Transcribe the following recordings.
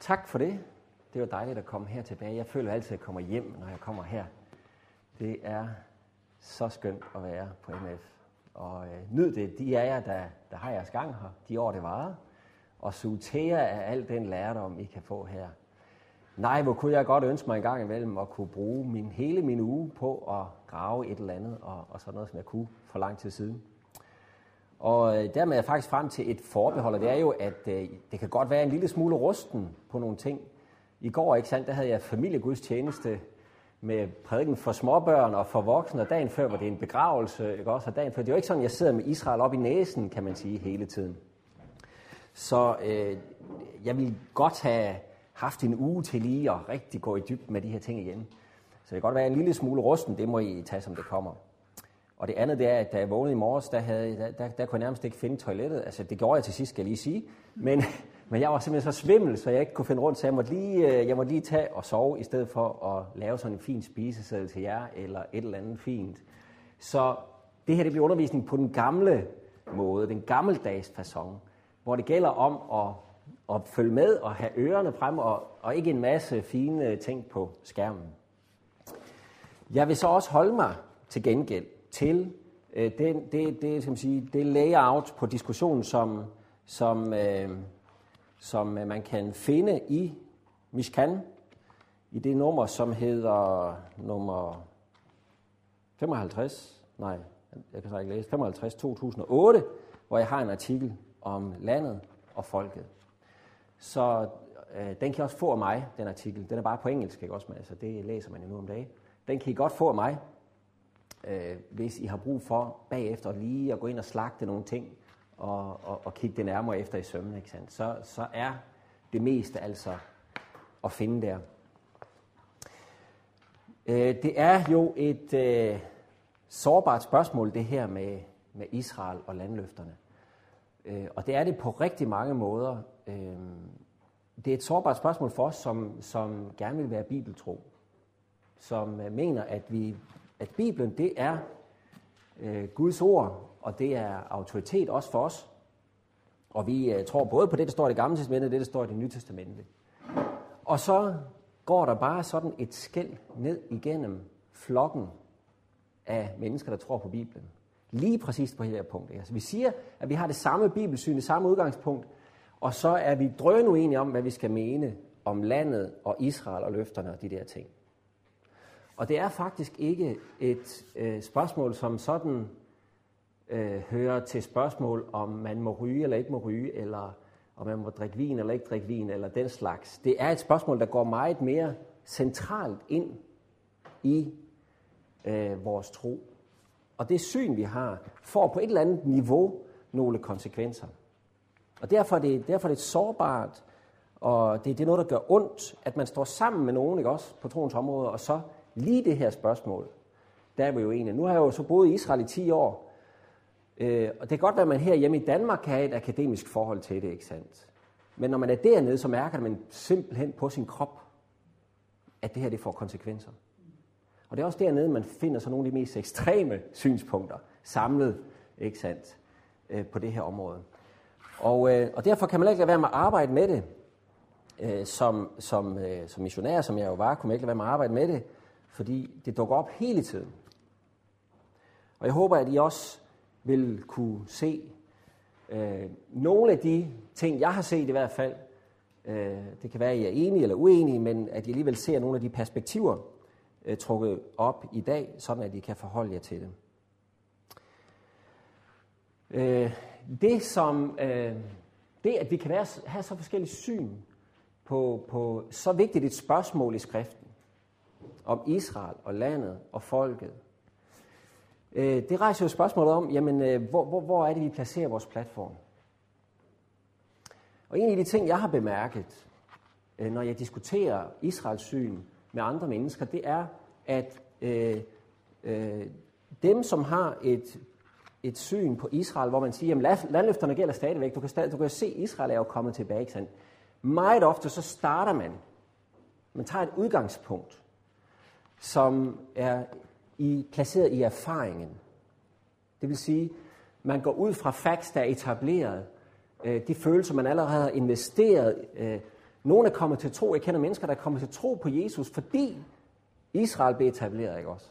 Tak for det. Det var dejligt at komme her tilbage. Jeg føler altid, at jeg kommer hjem, når jeg kommer her. Det er så skønt at være på MF. Og øh, nyd det, de af jer, der, der har jeres gang her, de år det varer. Og sutere af al den lærdom, I kan få her. Nej, hvor kunne jeg godt ønske mig en gang imellem at kunne bruge min, hele min uge på at grave et eller andet, og, og sådan noget, som jeg kunne for lang tid siden. Og øh, dermed er jeg faktisk frem til et forbehold, og det er jo, at øh, det kan godt være en lille smule rusten på nogle ting. I går, ikke sandt, der havde jeg familiegudstjeneste med prædiken for småbørn og for voksne, og dagen før var det en begravelse, ikke også? Og dagen før, det er jo ikke sådan, jeg sidder med Israel op i næsen, kan man sige, hele tiden. Så øh, jeg vil godt have haft en uge til lige at rigtig gå i dybden med de her ting igen. Så det kan godt være en lille smule rusten, det må I tage, som det kommer. Og det andet det er, at da jeg vågnede i morges, der, havde, der, der, der kunne jeg nærmest ikke finde toilettet. Altså, det gjorde jeg til sidst, skal jeg lige sige. Men, men jeg var simpelthen så svimmel, så jeg ikke kunne finde rundt, så jeg måtte lige, øh, jeg måtte lige tage og sove, i stedet for at lave sådan en fin spiseseddel til jer, eller et eller andet fint. Så det her det bliver undervisning på den gamle måde, den gammeldags façon, hvor det gælder om at, at følge med og have ørerne frem, og, og ikke en masse fine ting på skærmen. Jeg vil så også holde mig til gengæld til øh, det, det, det, skal man sige, det layout på diskussionen, som, som, øh, som øh, man kan finde i Mishkan, i det nummer, som hedder nummer 55, nej, jeg kan ikke læse, 55 2008, hvor jeg har en artikel om landet og folket. Så øh, den kan I også få af mig, den artikel. Den er bare på engelsk, ikke også? Men altså, det læser man jo nu om dagen. Den kan I godt få af mig øh, hvis I har brug for bagefter lige at gå ind og slagte nogle ting og, og, og kigge det nærmere efter i sømmen, ikke sandt? Så, så er det meste altså at finde der. Øh, det er jo et øh, sårbart spørgsmål, det her med, med Israel og landløfterne. Øh, og det er det på rigtig mange måder. Øh, det er et sårbart spørgsmål for os, som, som gerne vil være bibeltro. Som øh, mener, at vi at Bibelen det er øh, Guds ord, og det er autoritet også for os. Og vi øh, tror både på det, der står i det gamle testamente, og det, der står i det nye testamente. Og så går der bare sådan et skæld ned igennem flokken af mennesker, der tror på Bibelen. Lige præcis på det her punkt. Altså, vi siger, at vi har det samme bibelsyn, det samme udgangspunkt, og så er vi drøn uenige om, hvad vi skal mene om landet og Israel og løfterne og de der ting. Og det er faktisk ikke et øh, spørgsmål, som sådan øh, hører til spørgsmål, om man må ryge eller ikke må ryge, eller om man må drikke vin eller ikke drikke vin, eller den slags. Det er et spørgsmål, der går meget mere centralt ind i øh, vores tro. Og det syn, vi har, får på et eller andet niveau nogle konsekvenser. Og derfor er det, derfor er det sårbart, og det, det er noget, der gør ondt, at man står sammen med nogen, ikke også, på troens område, og så lige det her spørgsmål, der er vi jo enige. Nu har jeg jo så boet i Israel i 10 år, øh, og det kan godt være, at man her hjemme i Danmark kan have et akademisk forhold til det, ikke sandt? Men når man er dernede, så mærker man simpelthen på sin krop, at det her det får konsekvenser. Og det er også dernede, man finder så nogle af de mest ekstreme synspunkter samlet, ikke sandt, øh, på det her område. Og, øh, og derfor kan man ikke lade være med at arbejde med det. Øh, som, som, øh, som missionær, som jeg jo var, kunne man ikke lade være med at arbejde med det fordi det dukker op hele tiden. Og jeg håber, at I også vil kunne se øh, nogle af de ting, jeg har set i hvert fald. Øh, det kan være, at I er enige eller uenige, men at I alligevel ser nogle af de perspektiver øh, trukket op i dag, sådan at I kan forholde jer til dem. Øh, det, som, øh, det, at vi kan være, have så forskellige syn på, på så vigtigt et spørgsmål i skrift, om Israel og landet og folket. Øh, det rejser jo spørgsmålet om, jamen, øh, hvor, hvor, hvor er det, vi placerer vores platform? Og en af de ting, jeg har bemærket, øh, når jeg diskuterer Israels syn med andre mennesker, det er, at øh, øh, dem, som har et, et syn på Israel, hvor man siger, at landløfterne gælder stadigvæk, du kan, stadig, du kan se, at Israel er jo kommet tilbage. Ikke sandt? Meget ofte så starter man, man tager et udgangspunkt som er i, placeret i erfaringen. Det vil sige, man går ud fra facts, der er etableret, øh, de følelser, man allerede har investeret øh, Nogle er kommet til tro. Jeg kender mennesker, der er kommet til tro på Jesus, fordi Israel blev etableret, ikke også?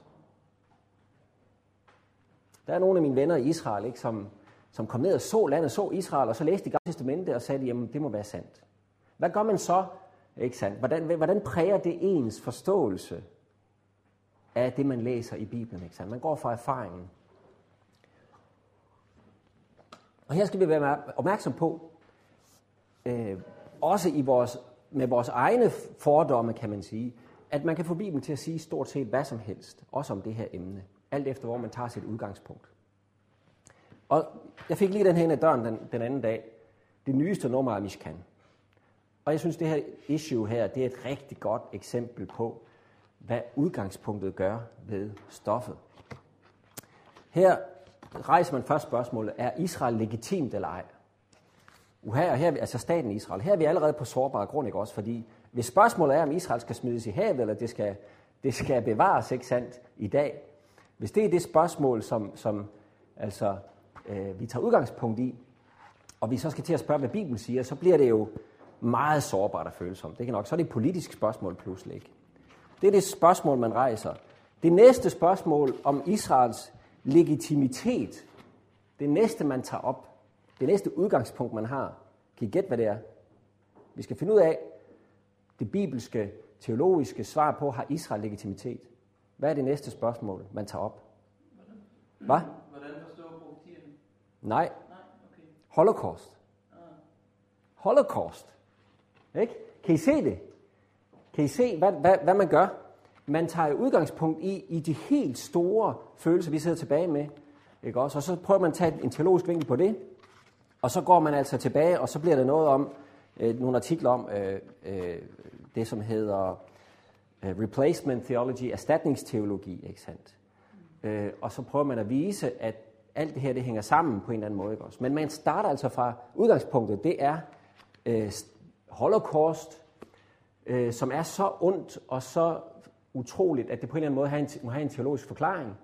Der er nogle af mine venner i Israel, ikke, som, som kom ned og så landet, så Israel, og så læste de gamle testamente og sagde, jamen det må være sandt. Hvad gør man så? Ikke sandt? Hvordan, hvordan præger det ens forståelse af det, man læser i Bibelen? Ikke sant? Man går fra erfaringen. Og her skal vi være opmærksom på, øh, også i vores, med vores egne fordomme, kan man sige, at man kan få Bibelen til at sige stort set hvad som helst, også om det her emne, alt efter hvor man tager sit udgangspunkt. Og jeg fik lige den her ind ad døren den, den anden dag, det nyeste nummer af Mishkan. Og jeg synes, det her issue her, det er et rigtig godt eksempel på, hvad udgangspunktet gør ved stoffet. Her rejser man først spørgsmålet, er Israel legitimt eller ej? Her, her, altså staten Israel, her er vi allerede på sårbar grund, ikke også? Fordi hvis spørgsmålet er, om Israel skal smides i havet, eller det skal, det skal bevares, ikke sandt, i dag. Hvis det er det spørgsmål, som, som altså, øh, vi tager udgangspunkt i, og vi så skal til at spørge, hvad Bibelen siger, så bliver det jo meget sårbart og følsomt. Det kan nok, så er det et politisk spørgsmål pludselig ikke. Det er det spørgsmål, man rejser. Det næste spørgsmål om Israels legitimitet, det næste, man tager op, det næste udgangspunkt, man har, kan I gætte, hvad det er? Vi skal finde ud af, det bibelske, teologiske svar på, har Israel legitimitet? Hvad er det næste spørgsmål, man tager op? Hvad? Hvordan forstår profetierne? Nej. Nej, okay. Holocaust. Holocaust. Ikke? Kan I se det? Kan I se, hvad, hvad, hvad man gør? Man tager udgangspunkt i, i de helt store følelser, vi sidder tilbage med. Ikke også? Og så prøver man at tage en teologisk vinkel på det. Og så går man altså tilbage, og så bliver der noget om, øh, nogle artikler om øh, øh, det, som hedder øh, replacement theology, erstatningsteologi, ikke sandt? Øh, og så prøver man at vise, at alt det her, det hænger sammen på en eller anden måde, ikke også? Men man starter altså fra udgangspunktet, det er øh, holocaust, øh, som er så ondt og så utroligt, at det på en eller anden måde har en, må have en teologisk forklaring.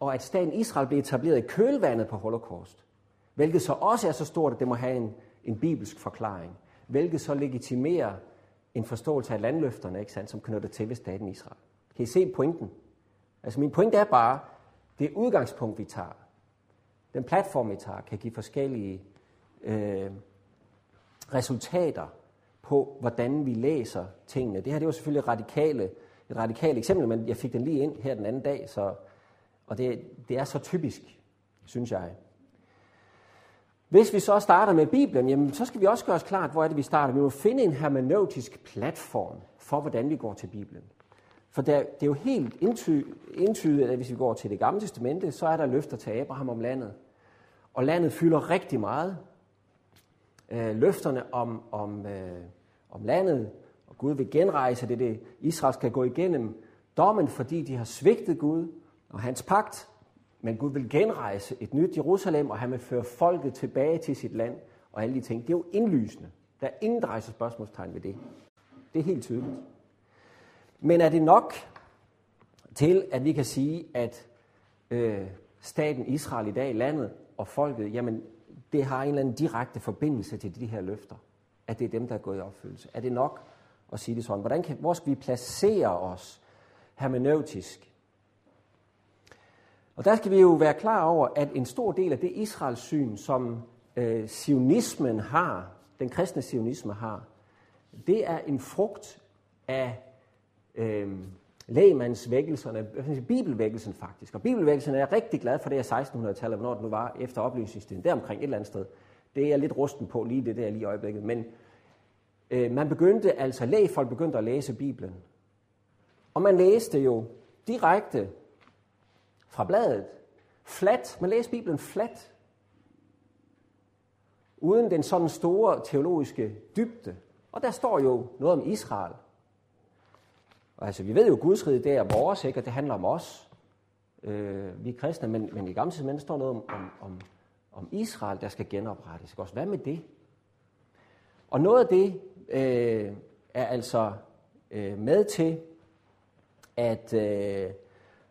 Og at staten Israel blev etableret i kølvandet på holocaust, hvilket så også er så stort, at det må have en, en bibelsk forklaring, hvilket så legitimerer en forståelse af landløfterne, ikke sandt, som knytter til ved staten Israel. Kan I se pointen? Altså min pointe er bare, det udgangspunkt, vi tager, den platform, vi tager, kan give forskellige øh, resultater på, hvordan vi læser tingene. Det her det var selvfølgelig radikale, et radikalt eksempel, men jeg fik den lige ind her den anden dag, så, og det, det er så typisk, synes jeg. Hvis vi så starter med Bibelen, jamen, så skal vi også gøre os klart, hvor er det, vi starter. Vi må finde en hermeneutisk platform for, hvordan vi går til Bibelen. For der, det er jo helt indtydigt, at hvis vi går til det gamle testamente, så er der løfter til Abraham om landet. Og landet fylder rigtig meget. Øh, løfterne om, om, øh, om landet, og Gud vil genrejse det, det Israel skal gå igennem dommen, fordi de har svigtet Gud og hans pagt. Men Gud vil genrejse et nyt Jerusalem, og han vil føre folket tilbage til sit land, og alle de ting. Det er jo indlysende. Der er ingen, der rejser spørgsmålstegn ved det. Det er helt tydeligt. Men er det nok til, at vi kan sige, at øh, staten Israel i dag, landet og folket, jamen det har en eller anden direkte forbindelse til de her løfter? At det er dem, der er gået i opfyldelse? Er det nok at sige det sådan? Hvordan kan, hvor skal vi placere os hermeneutisk og der skal vi jo være klar over, at en stor del af det Israels syn, som øh, sionismen har, den kristne sionisme har, det er en frugt af øh, lægmandsvækkelserne, bibelvækkelsen faktisk. Og bibelvækkelsen er jeg rigtig glad for det er 1600-tallet, hvornår det nu var efter oplysningstiden, der omkring et eller andet sted. Det er jeg lidt rusten på lige det der lige i øjeblikket. Men øh, man begyndte altså, lægfolk begyndte at læse Bibelen. Og man læste jo direkte fra bladet. Flat. Man læste Bibelen flat. Uden den sådan store teologiske dybde. Og der står jo noget om Israel. Og altså, vi ved jo, at Guds rige det er vores, ikke? og det handler om os. Øh, vi er kristne, men, men i gamle testament står noget om, om, om, om Israel, der skal genoprettes. Ikke? Også hvad med det? Og noget af det øh, er altså øh, med til at øh,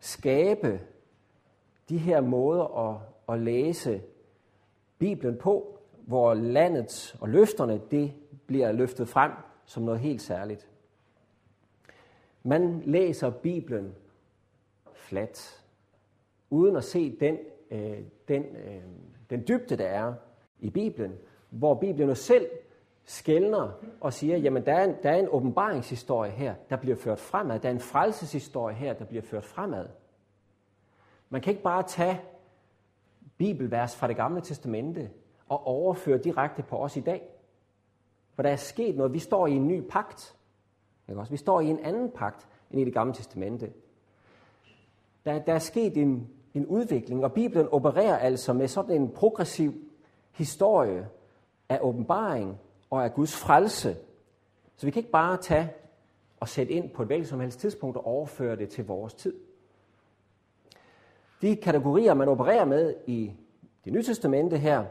skabe de her måder at, at læse Bibelen på, hvor landet og løfterne, det bliver løftet frem som noget helt særligt. Man læser Bibelen flat, uden at se den, øh, den, øh, den dybde, der er i Bibelen, hvor Bibelen jo selv skældner og siger, jamen der er, en, der er en åbenbaringshistorie her, der bliver ført fremad. Der er en frelseshistorie her, der bliver ført fremad. Man kan ikke bare tage bibelvers fra det gamle testamente og overføre direkte på os i dag. For der er sket noget. Vi står i en ny pagt. Ikke også? Vi står i en anden pagt end i det gamle testamente. Der, der er sket en, en udvikling, og Bibelen opererer altså med sådan en progressiv historie af åbenbaring og af Guds frelse. Så vi kan ikke bare tage og sætte ind på et hvilket som helst tidspunkt og overføre det til vores tid. De kategorier, man opererer med i det nye testamente her,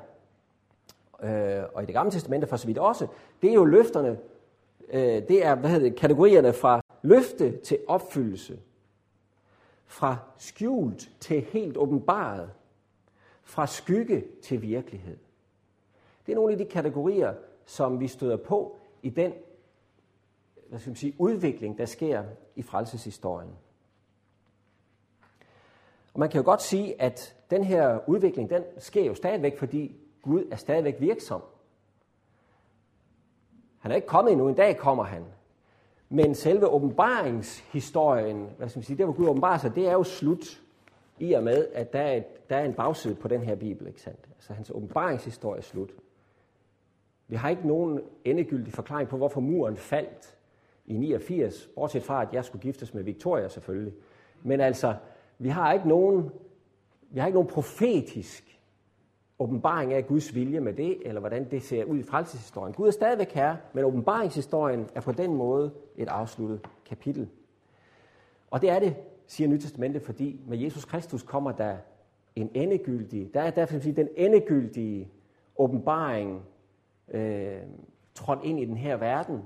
øh, og i det gamle testamente for så vidt også, det er jo løfterne, Øh, det er hvad hedder det, kategorierne fra løfte til opfyldelse, fra skjult til helt åbenbaret, fra skygge til virkelighed. Det er nogle af de kategorier, som vi støder på i den hvad skal man sige, udvikling, der sker i frelseshistorien. Og man kan jo godt sige, at den her udvikling, den sker jo stadigvæk, fordi Gud er stadigvæk virksom. Han er ikke kommet endnu, en dag kommer han. Men selve åbenbaringshistorien, hvad skal man sige, der hvor Gud åbenbarer sig, det er jo slut i og med, at der er, et, der er en bagside på den her bibel, ikke sandt? Altså hans åbenbaringshistorie er slut. Vi har ikke nogen endegyldig forklaring på, hvorfor muren faldt i 89, bortset fra, at jeg skulle giftes med Victoria selvfølgelig. Men altså, vi har ikke nogen, vi har ikke nogen profetisk åbenbaring af Guds vilje med det, eller hvordan det ser ud i frelseshistorien. Gud er stadigvæk her, men åbenbaringshistorien er på den måde et afsluttet kapitel. Og det er det, siger Nytestamentet, fordi med Jesus Kristus kommer der en endegyldig, der er derfor sige, den endegyldige åbenbaring øh, trådt ind i den her verden.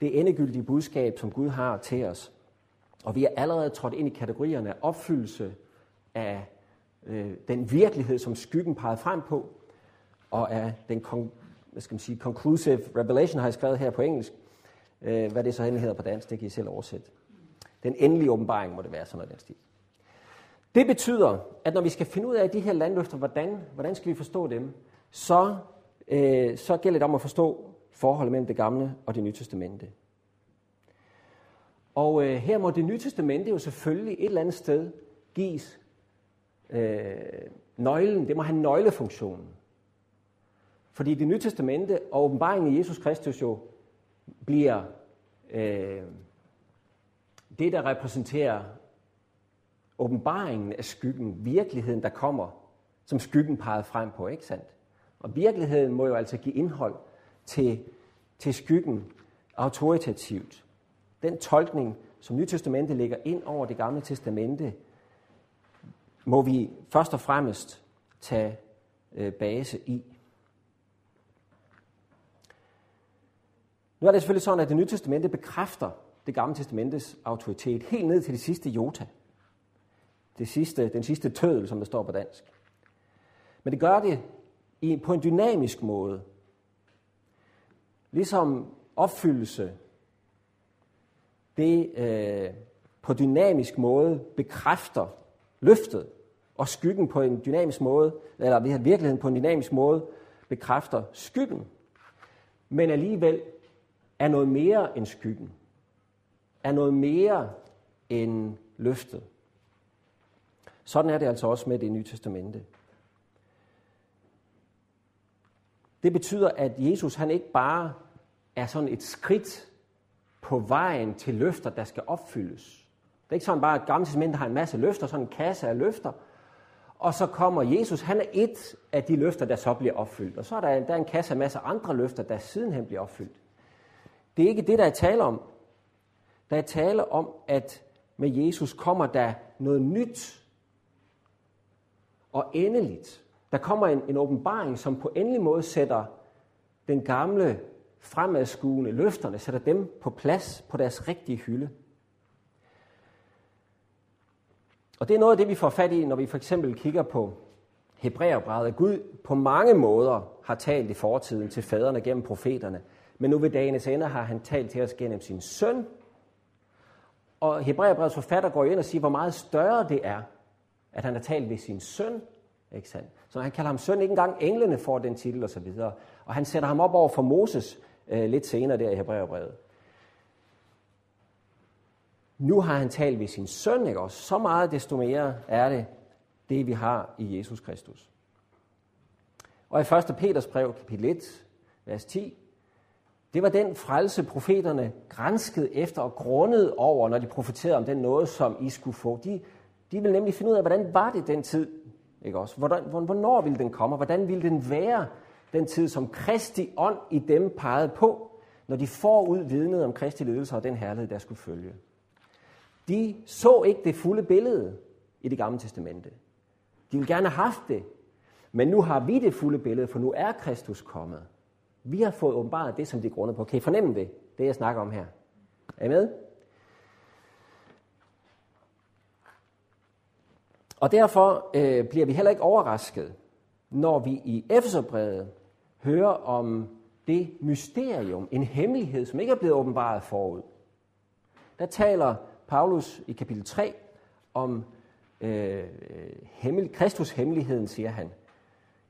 Det endegyldige budskab, som Gud har til os. Og vi er allerede trådt ind i kategorierne af opfyldelse af øh, den virkelighed, som skyggen pegede frem på, og af den hvad skal man sige, conclusive revelation, har jeg skrevet her på engelsk. Øh, hvad det så hen hedder på dansk, det kan I selv oversætte. Den endelige åbenbaring må det være sådan noget den stil. Det betyder, at når vi skal finde ud af de her landløfter, hvordan, hvordan skal vi forstå dem, så, øh, så gælder det om at forstå forholdet mellem det gamle og det nye testamente. Og øh, her må det nye testamente jo selvfølgelig et eller andet sted gives øh, nøglen. Det må have nøglefunktionen. Fordi det nye testamente og åbenbaringen af Jesus Kristus jo bliver øh, det, der repræsenterer åbenbaringen af skyggen, virkeligheden, der kommer, som skyggen pegede frem på, ikke sandt? Og virkeligheden må jo altså give indhold til, til skyggen autoritativt. Den tolkning, som Nytestamentet lægger ind over det gamle testamente, må vi først og fremmest tage øh, base i. Nu er det selvfølgelig sådan, at det nye testamente bekræfter det gamle testamentes autoritet helt ned til det sidste jota. Det sidste, den sidste tødel, som der står på dansk. Men det gør det i, på en dynamisk måde. Ligesom opfyldelse, det øh, på dynamisk måde bekræfter løftet, og skyggen på en dynamisk måde, eller virkeligheden på en dynamisk måde, bekræfter skyggen. Men alligevel er noget mere end skyggen. Er noget mere end løftet. Sådan er det altså også med det nye testamente. Det betyder, at Jesus han ikke bare er sådan et skridt på vejen til løfter, der skal opfyldes. Det er ikke sådan bare, at gamle testamentet har en masse løfter, sådan en kasse af løfter, og så kommer Jesus, han er et af de løfter, der så bliver opfyldt. Og så er der, der er en kasse af masser andre løfter, der sidenhen bliver opfyldt. Det er ikke det, der er tale om. Der er tale om, at med Jesus kommer der noget nyt og endeligt. Der kommer en, en åbenbaring, som på endelig måde sætter den gamle fremadskuende løfterne, sætter dem på plads på deres rigtige hylde. Og det er noget af det, vi får fat i, når vi for eksempel kigger på Hebræerbrevet. Gud på mange måder har talt i fortiden til faderne gennem profeterne. men nu ved dagens ende har han talt til os gennem sin søn. Og Hebræerbrevets forfatter går ind og siger, hvor meget større det er, at han har talt ved sin søn. Ikke sandt? Så han kalder ham søn, ikke engang englene får den titel osv. Og, og han sætter ham op over for Moses øh, lidt senere der i Hebræerbrevet. Nu har han talt ved sin søn, ikke? og så meget desto mere er det det, vi har i Jesus Kristus. Og i 1. Peters brev, kapitel 1, vers 10, det var den frelse, profeterne grænskede efter og grundede over, når de profeterede om den noget, som I skulle få. De, de ville nemlig finde ud af, hvordan var det den tid, ikke også? Hvordan, hvornår ville den komme, og hvordan ville den være den tid, som Kristi ånd i dem pegede på, når de forud vidnede om Kristi ledelse og den herlighed, der skulle følge. De så ikke det fulde billede i det gamle testamente. De ville gerne have haft det, men nu har vi det fulde billede, for nu er Kristus kommet. Vi har fået åbenbart det, som de grundet på. Kan I fornemme det, det jeg snakker om her? Er I med? Og derfor øh, bliver vi heller ikke overrasket, når vi i Efeserbrevet hører om det mysterium, en hemmelighed, som ikke er blevet åbenbaret forud. Der taler Paulus i kapitel 3 om øh, hemmel, Kristus hemmeligheden, siger han.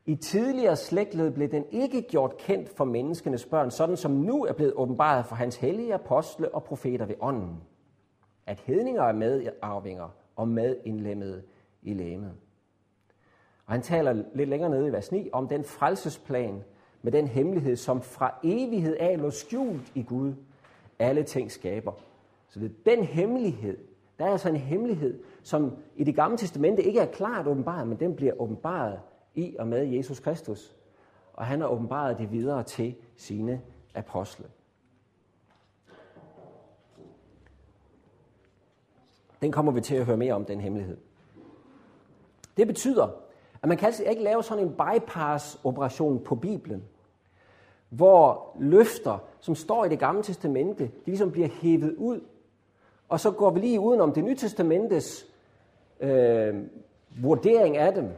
I tidligere slægtled blev den ikke gjort kendt for menneskenes børn, sådan som nu er blevet åbenbaret for hans hellige apostle og profeter ved ånden. At hedninger er medarvinger og medindlemmede i lægemet. Og han taler lidt længere nede i vers 9 om den frelsesplan med den hemmelighed, som fra evighed af lå skjult i Gud, alle ting skaber. Så det er den hemmelighed, der er altså en hemmelighed, som i det gamle testamente ikke er klart åbenbaret, men den bliver åbenbaret i og med Jesus Kristus. Og han har åbenbaret det videre til sine apostle. Den kommer vi til at høre mere om, den hemmelighed. Det betyder, at man kan altså ikke lave sådan en bypass-operation på Bibelen, hvor løfter, som står i det gamle testamente, de ligesom bliver hævet ud, og så går vi lige udenom det nye testamentes øh, vurdering af dem,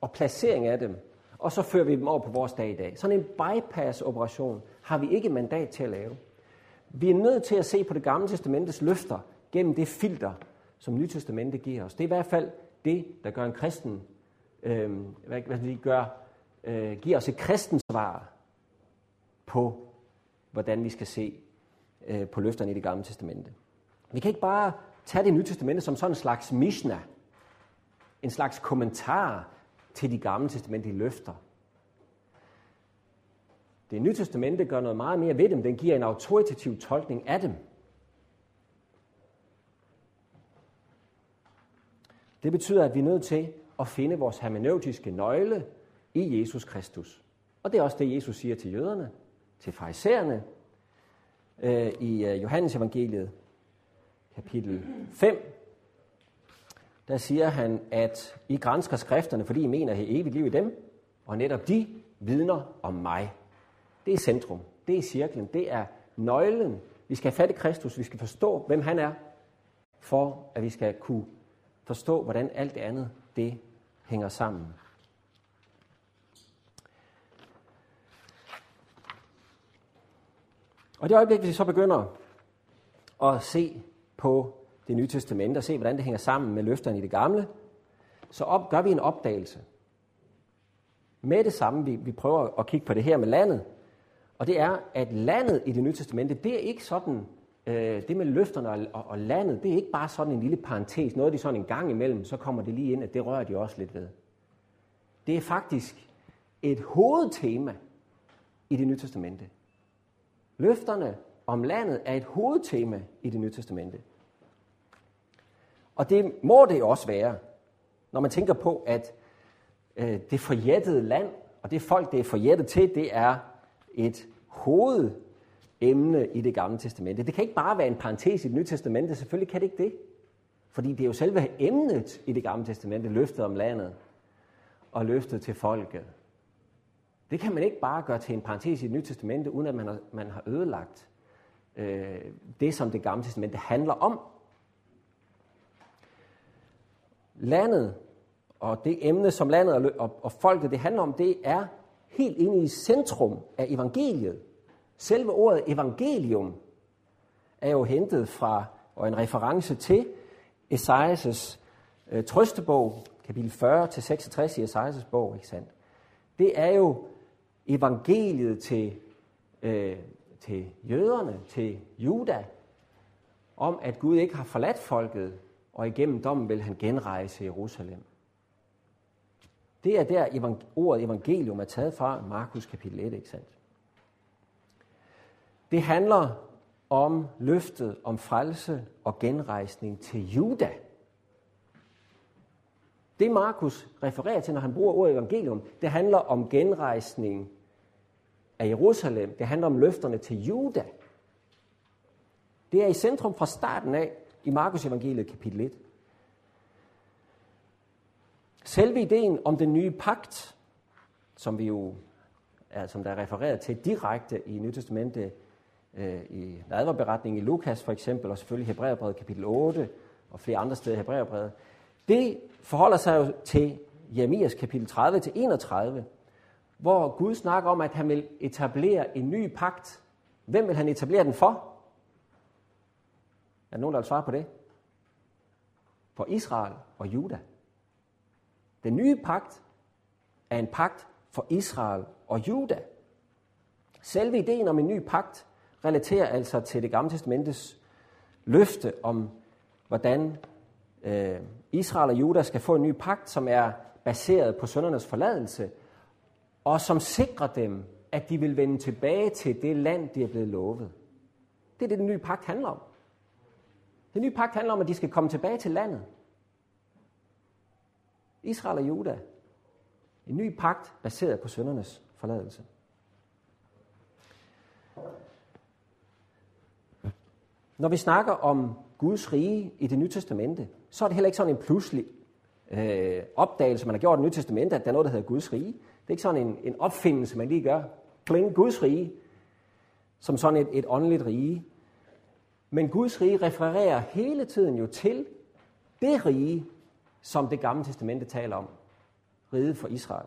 og placering af dem, og så fører vi dem over på vores dag i dag. Sådan en bypass-operation har vi ikke mandat til at lave. Vi er nødt til at se på det gamle testamentets løfter gennem det filter, som Nye Testamente giver os. Det er i hvert fald det, der gør en kristen, øh, hvad, hvad vi gør, øh, giver os et kristens svar på, hvordan vi skal se øh, på løfterne i det gamle testamente. Vi kan ikke bare tage det nye testamente som sådan en slags mishnah, en slags kommentar til de gamle testamentlige løfter. Det nye testamente gør noget meget mere ved dem. Den giver en autoritativ tolkning af dem. Det betyder, at vi er nødt til at finde vores hermeneutiske nøgle i Jesus Kristus. Og det er også det, Jesus siger til jøderne, til farisæerne øh, i øh, Johannes evangeliet, kapitel 5. Der siger han, at I grænsker skrifterne, fordi I mener, at I evigt liv i dem, og netop de vidner om mig. Det er centrum, det er cirklen, det er nøglen. Vi skal have fat i Kristus, vi skal forstå, hvem han er, for at vi skal kunne forstå, hvordan alt det andet, det hænger sammen. Og det øjeblik, vi så begynder at se på det nye testamente og se, hvordan det hænger sammen med løfterne i det gamle, så op, gør vi en opdagelse. Med det samme, vi, vi prøver at kigge på det her med landet, og det er, at landet i det nye testamente, det er ikke sådan, øh, det med løfterne og, og, og landet, det er ikke bare sådan en lille parentes, noget de sådan en gang imellem, så kommer det lige ind, at det rører de også lidt ved. Det er faktisk et hovedtema i det nye testamente. Løfterne om landet er et hovedtema i det nye testamente. Og det må det også være, når man tænker på, at øh, det forjættede land, og det folk, det er forjættet til, det er et hovedemne i det gamle testamente. Det kan ikke bare være en parentes i det nye testamente, selvfølgelig kan det ikke det. Fordi det er jo selve emnet i det gamle testamente, løftet om landet og løftet til folket. Det kan man ikke bare gøre til en parentes i det nye testamente, uden at man har, man har ødelagt øh, det, som det gamle testamente handler om. Landet og det emne, som landet og, og, og folket det handler om, det er helt inde i centrum af evangeliet. Selve ordet evangelium er jo hentet fra, og en reference til, Esajas øh, trøstebog, kapitel 40-66 i Esajas bog, ikke sandt? Det er jo evangeliet til, øh, til jøderne, til Juda, om at Gud ikke har forladt folket, og igennem dommen vil han genrejse Jerusalem. Det er der evang- ordet evangelium er taget fra, Markus kapitel 1, ikke sandt? Det handler om løftet om frelse og genrejsning til Juda. Det Markus refererer til, når han bruger ordet evangelium, det handler om genrejsning af Jerusalem. Det handler om løfterne til Juda. Det er i centrum fra starten af i Markus evangeliet kapitel 1. Selve ideen om den nye pagt, som vi jo er, som der er refereret til direkte i Nyt Testamentet, øh, i nadverberetningen i Lukas for eksempel, og selvfølgelig Hebræerbrevet kapitel 8, og flere andre steder i Hebræerbrevet, det forholder sig jo til Jeremias kapitel 30 til 31, hvor Gud snakker om, at han vil etablere en ny pagt. Hvem vil han etablere den for? Er der nogen, der vil svare på det? For Israel og Juda. Den nye pagt er en pagt for Israel og Juda. Selve ideen om en ny pagt relaterer altså til det gamle testamentes løfte om, hvordan øh, Israel og Juda skal få en ny pagt, som er baseret på søndernes forladelse, og som sikrer dem, at de vil vende tilbage til det land, de er blevet lovet. Det er det, den nye pagt handler om. Den nye pagt handler om, at de skal komme tilbage til landet. Israel og Juda. En ny pagt baseret på søndernes forladelse. Når vi snakker om Guds rige i det nye testamente, så er det heller ikke sådan en pludselig øh, opdagelse, man har gjort i det nye testamente, at der er noget, der hedder Guds rige. Det er ikke sådan en, en opfindelse, man lige gør. Kling, Guds rige, som sådan et, et åndeligt rige. Men Guds rige refererer hele tiden jo til det rige, som det gamle testamente taler om. Riget for Israel.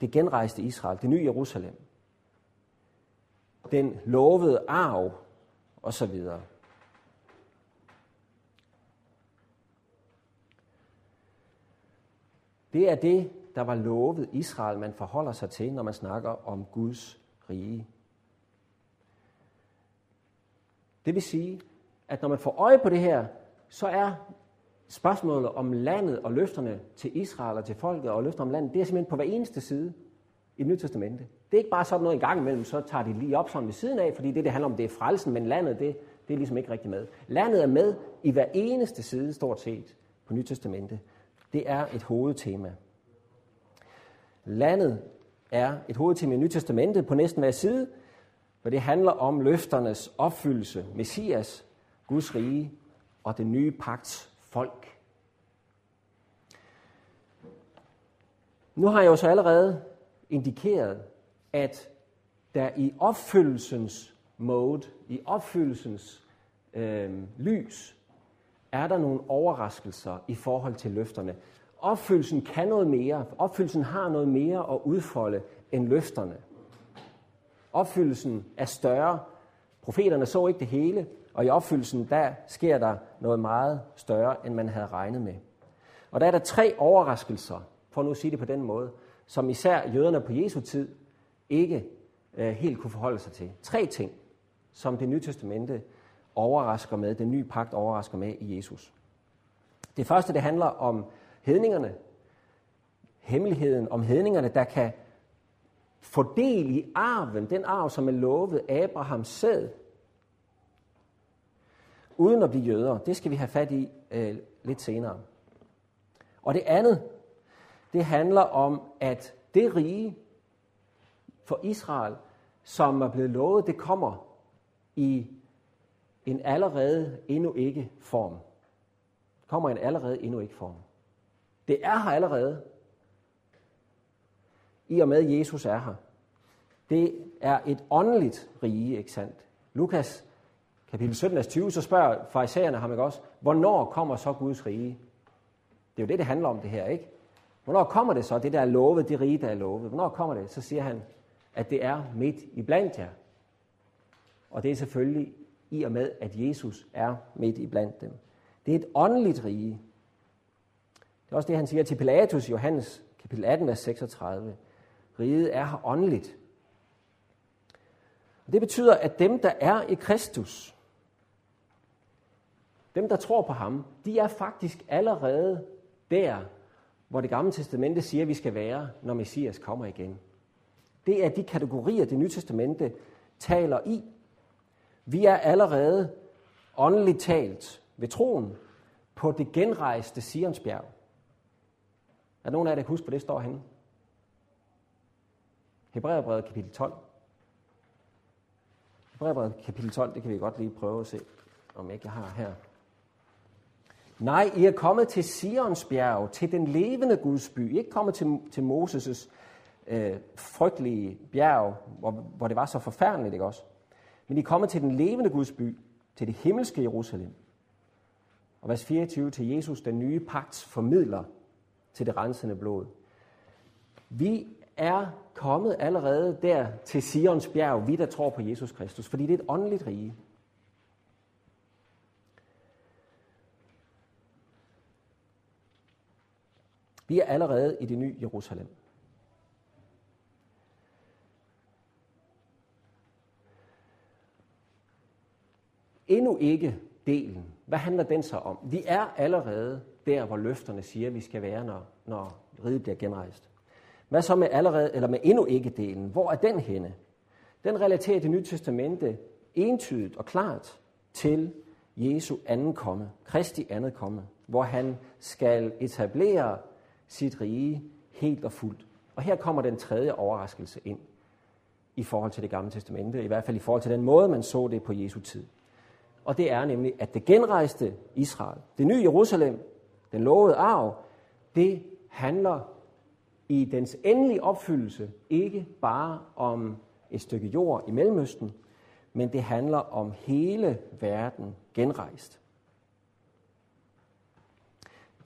Det genrejste Israel, det nye Jerusalem. Den lovede arv, og så videre. Det er det, der var lovet Israel, man forholder sig til, når man snakker om Guds rige. Det vil sige, at når man får øje på det her, så er spørgsmålet om landet og løfterne til Israel og til folket og løfter om landet, det er simpelthen på hver eneste side i det nye testamente. Det er ikke bare sådan noget en gang imellem, så tager de lige op sådan ved siden af, fordi det, det handler om, det er frelsen, men landet, det, det er ligesom ikke rigtig med. Landet er med i hver eneste side, stort set, på Nyt Testamente. Det er et hovedtema. Landet er et hovedtema i Nytestamentet på næsten hver side, for det handler om løfternes opfyldelse, Messias, Guds rige og den nye pagts folk. Nu har jeg jo så allerede indikeret, at der i opfyldelsens mode, i opfyldelsens øh, lys, er der nogle overraskelser i forhold til løfterne. Opfyldelsen kan noget mere. Opfyldelsen har noget mere at udfolde end løfterne. Opfyldelsen er større. Profeterne så ikke det hele, og i opfyldelsen, der sker der noget meget større, end man havde regnet med. Og der er der tre overraskelser, for nu at sige det på den måde, som især jøderne på Jesu tid ikke øh, helt kunne forholde sig til. Tre ting, som det nye testamente overrasker med, den nye pagt overrasker med i Jesus. Det første, det handler om hedningerne. Hemmeligheden om hedningerne, der kan få del i arven, den arv, som er lovet Abrahams sæd, uden at blive jøder. Det skal vi have fat i øh, lidt senere. Og det andet, det handler om, at det rige for Israel, som er blevet lovet, det kommer i en allerede endnu ikke form. Det kommer i en allerede endnu ikke form. Det er her allerede, i og med Jesus er her. Det er et åndeligt rige, ikke sandt? Lukas kapitel 17, 20, så spørger farisæerne ham ikke også, hvornår kommer så Guds rige? Det er jo det, det handler om det her, ikke? Hvornår kommer det så, det der er lovet, det rige, der er lovet? Hvornår kommer det? Så siger han, at det er midt i blandt jer. Og det er selvfølgelig i og med, at Jesus er midt i blandt dem. Det er et åndeligt rige. Det er også det, han siger til Pilatus i Johannes kapitel 18, vers 36. Riget er her åndeligt. Og det betyder, at dem, der er i Kristus, dem, der tror på ham, de er faktisk allerede der, hvor det gamle testamente siger, at vi skal være, når Messias kommer igen. Det er de kategorier, det nye testamente taler i. Vi er allerede åndeligt talt ved troen på det genrejste Sionsbjerg. Er nogen af jer, der kan huske, hvor det står henne? Hebræerbrevet kapitel 12. Hebræerbrevet kapitel 12, det kan vi godt lige prøve at se, om jeg har her. Nej, I er kommet til Sions bjerg, til den levende Guds by. I er ikke kommet til, til Moses' øh, frygtelige bjerg, hvor, hvor det var så forfærdeligt, ikke også? Men I er kommet til den levende Guds by, til det himmelske Jerusalem. Og vers 24 til Jesus, den nye pagts formidler til det rensende blod. Vi er kommet allerede der til Sions bjerg, vi der tror på Jesus Kristus, fordi det er et åndeligt rige. Vi er allerede i det nye Jerusalem. Endnu ikke delen. Hvad handler den så om? Vi er allerede der, hvor løfterne siger, at vi skal være, når, når riget bliver genrejst. Hvad så med allerede, eller med endnu ikke delen? Hvor er den henne? Den relaterer det nye testamente entydigt og klart til Jesu anden komme, Kristi andet komme, hvor han skal etablere sit rige helt og fuldt. Og her kommer den tredje overraskelse ind i forhold til det gamle testamente, i hvert fald i forhold til den måde, man så det på Jesu tid. Og det er nemlig, at det genrejste Israel, det nye Jerusalem, den lovede arv, det handler i dens endelige opfyldelse ikke bare om et stykke jord i Mellemøsten, men det handler om hele verden genrejst.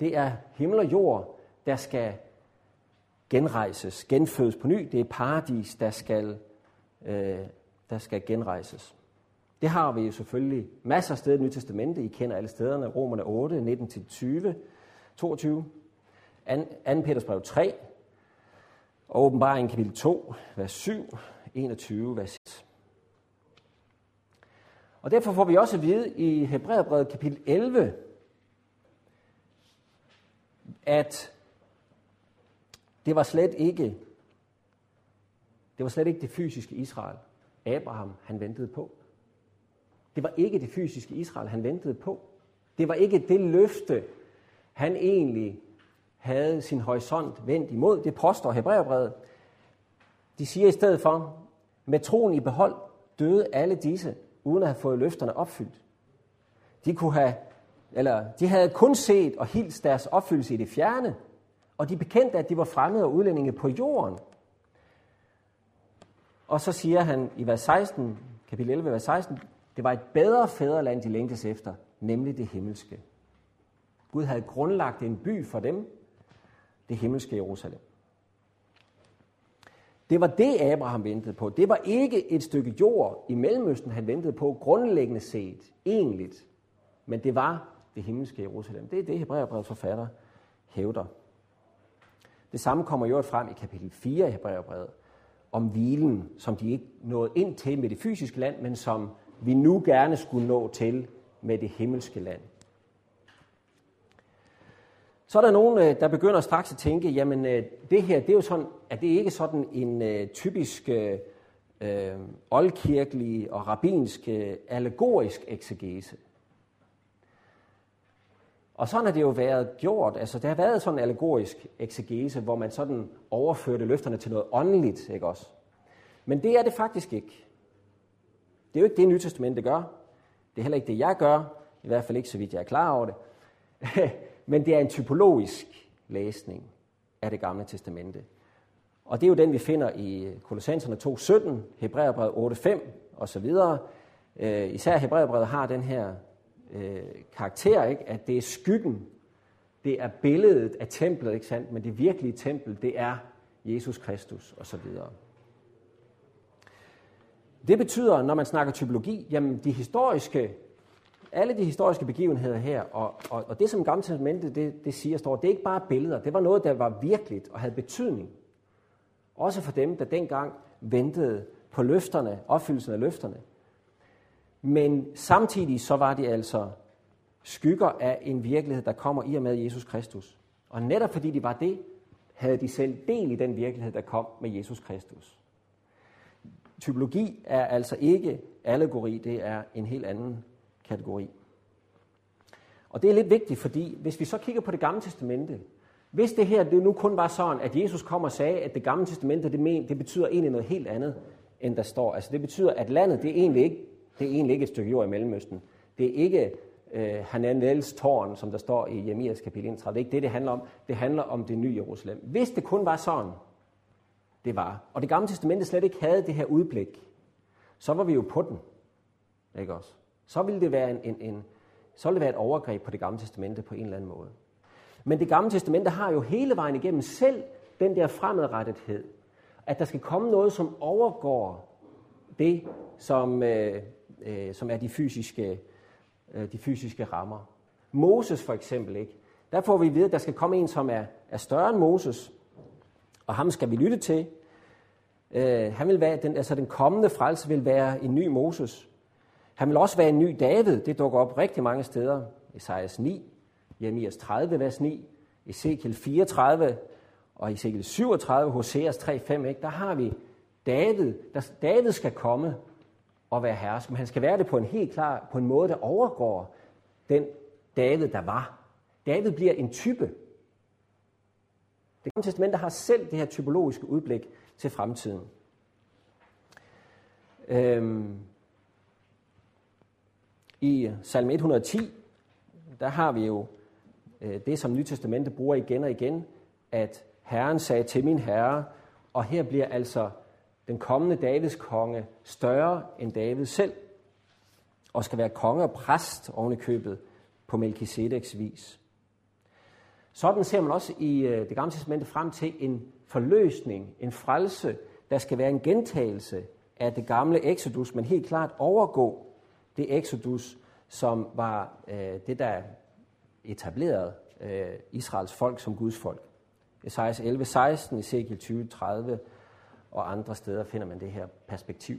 Det er himmel og jord, der skal genrejses, genfødes på ny. Det er paradis, der skal, øh, der skal genrejses. Det har vi jo selvfølgelig masser af steder i nye testamente. I kender alle stederne. Romerne 8, 19-20, 22. 2. Peters brev 3, og åbenbaring kapitel 2, vers 7, 21, vers 6. Og derfor får vi også at vide i Hebræerbrevet kapitel 11, at det var slet ikke det var slet ikke det fysiske Israel, Abraham han ventede på. Det var ikke det fysiske Israel, han ventede på. Det var ikke det løfte, han egentlig havde sin horisont vendt imod. Det påstår Hebræerbrevet. De siger i stedet for, med troen i behold døde alle disse, uden at have fået løfterne opfyldt. De, kunne have, eller de havde kun set og hilst deres opfyldelse i det fjerne, og de bekendte, at de var fremmede og udlændinge på jorden. Og så siger han i vers 16, kapitel 11, vers 16, det var et bedre fædreland, de længtes efter, nemlig det himmelske. Gud havde grundlagt en by for dem, det himmelske Jerusalem. Det var det, Abraham ventede på. Det var ikke et stykke jord i Mellemøsten, han ventede på, grundlæggende set, egentligt. Men det var det himmelske Jerusalem. Det er det, Hebræerbrevets forfatter hævder. Det samme kommer jo frem i kapitel 4 i Hebræerbrevet, om hvilen, som de ikke nåede ind til med det fysiske land, men som vi nu gerne skulle nå til med det himmelske land. Så er der nogen, øh, der begynder straks at tænke, jamen øh, det her, det er jo sådan, at det ikke sådan en øh, typisk øh, oldkirkelig og rabinsk allegorisk eksegese. Og sådan har det jo været gjort. Altså, der har været sådan en allegorisk eksegese, hvor man sådan overførte løfterne til noget åndeligt, ikke også? Men det er det faktisk ikke. Det er jo ikke det, Nye Testamentet gør. Det er heller ikke det, jeg gør. I hvert fald ikke, så vidt jeg er klar over det. Men det er en typologisk læsning af det gamle testamente. Og det er jo den, vi finder i Kolossenserne 2.17, Hebræerbrevet 8.5 osv. Øh, især Hebræerbrevet har den her øh, karakter, ikke? at det er skyggen, det er billedet af templet, ikke sandt? men det virkelige tempel, det er Jesus Kristus osv. Det betyder, når man snakker typologi, jamen de historiske, alle de historiske begivenheder her, og, og, og det som Gamle Testamentet det, det siger, står, det er ikke bare billeder, det var noget, der var virkeligt og havde betydning. Også for dem, der dengang ventede på løfterne, opfyldelsen af løfterne. Men samtidig så var de altså skygger af en virkelighed, der kommer i og med Jesus Kristus. Og netop fordi de var det, havde de selv del i den virkelighed, der kom med Jesus Kristus. Typologi er altså ikke allegori, det er en helt anden kategori. Og det er lidt vigtigt, fordi hvis vi så kigger på det gamle testamente, hvis det her det nu kun var sådan, at Jesus kom og sagde, at det gamle testamente, det, men, det betyder egentlig noget helt andet, end der står. Altså det betyder, at landet, det er egentlig ikke, det er egentlig ikke et stykke jord i Mellemøsten. Det er ikke øh, Hananels tårn, som der står i Jeremias kapitel 31. Det er ikke det, det handler om. Det handler om det nye Jerusalem. Hvis det kun var sådan, det var, og det gamle testamente slet ikke havde det her udblik, så var vi jo på den. Ikke også? Så ville det være, en, en, en, så ville det være et overgreb på det gamle testamente på en eller anden måde. Men det gamle testamente har jo hele vejen igennem selv den der fremadrettethed, at der skal komme noget, som overgår det, som, øh, øh, som er de fysiske, øh, de fysiske rammer. Moses for eksempel, ikke? Der får vi at vide, at der skal komme en, som er, er større end Moses, og ham skal vi lytte til. Øh, han vil være, den, altså den kommende frelse vil være en ny Moses. Han vil også være en ny David. Det dukker op rigtig mange steder. Esajas 9, Jeremias 30, vers 9, Ezekiel 34 og Ezekiel 37, Hoseas 3, 5, ikke? der har vi David. Der, David skal komme og være hersker, men han skal være det på en helt klar, på en måde, der overgår den David, der var. David bliver en type. Det gamle testament har selv det her typologiske udblik til fremtiden. Øhm, i salme 110, der har vi jo øh, det, som Nytestamentet bruger igen og igen, at Herren sagde til min herre, og her bliver altså den kommende Davids konge større end David selv, og skal være konge og præst oven i købet på Melchisedeks vis. Sådan ser man også i øh, det gamle testamente frem til en forløsning, en frelse, der skal være en gentagelse af det gamle Exodus, men helt klart overgå det Exodus, som var øh, det, der etablerede øh, Israels folk som Guds folk. Esajas 11, 16, Ezekiel 20, 30 og andre steder finder man det her perspektiv.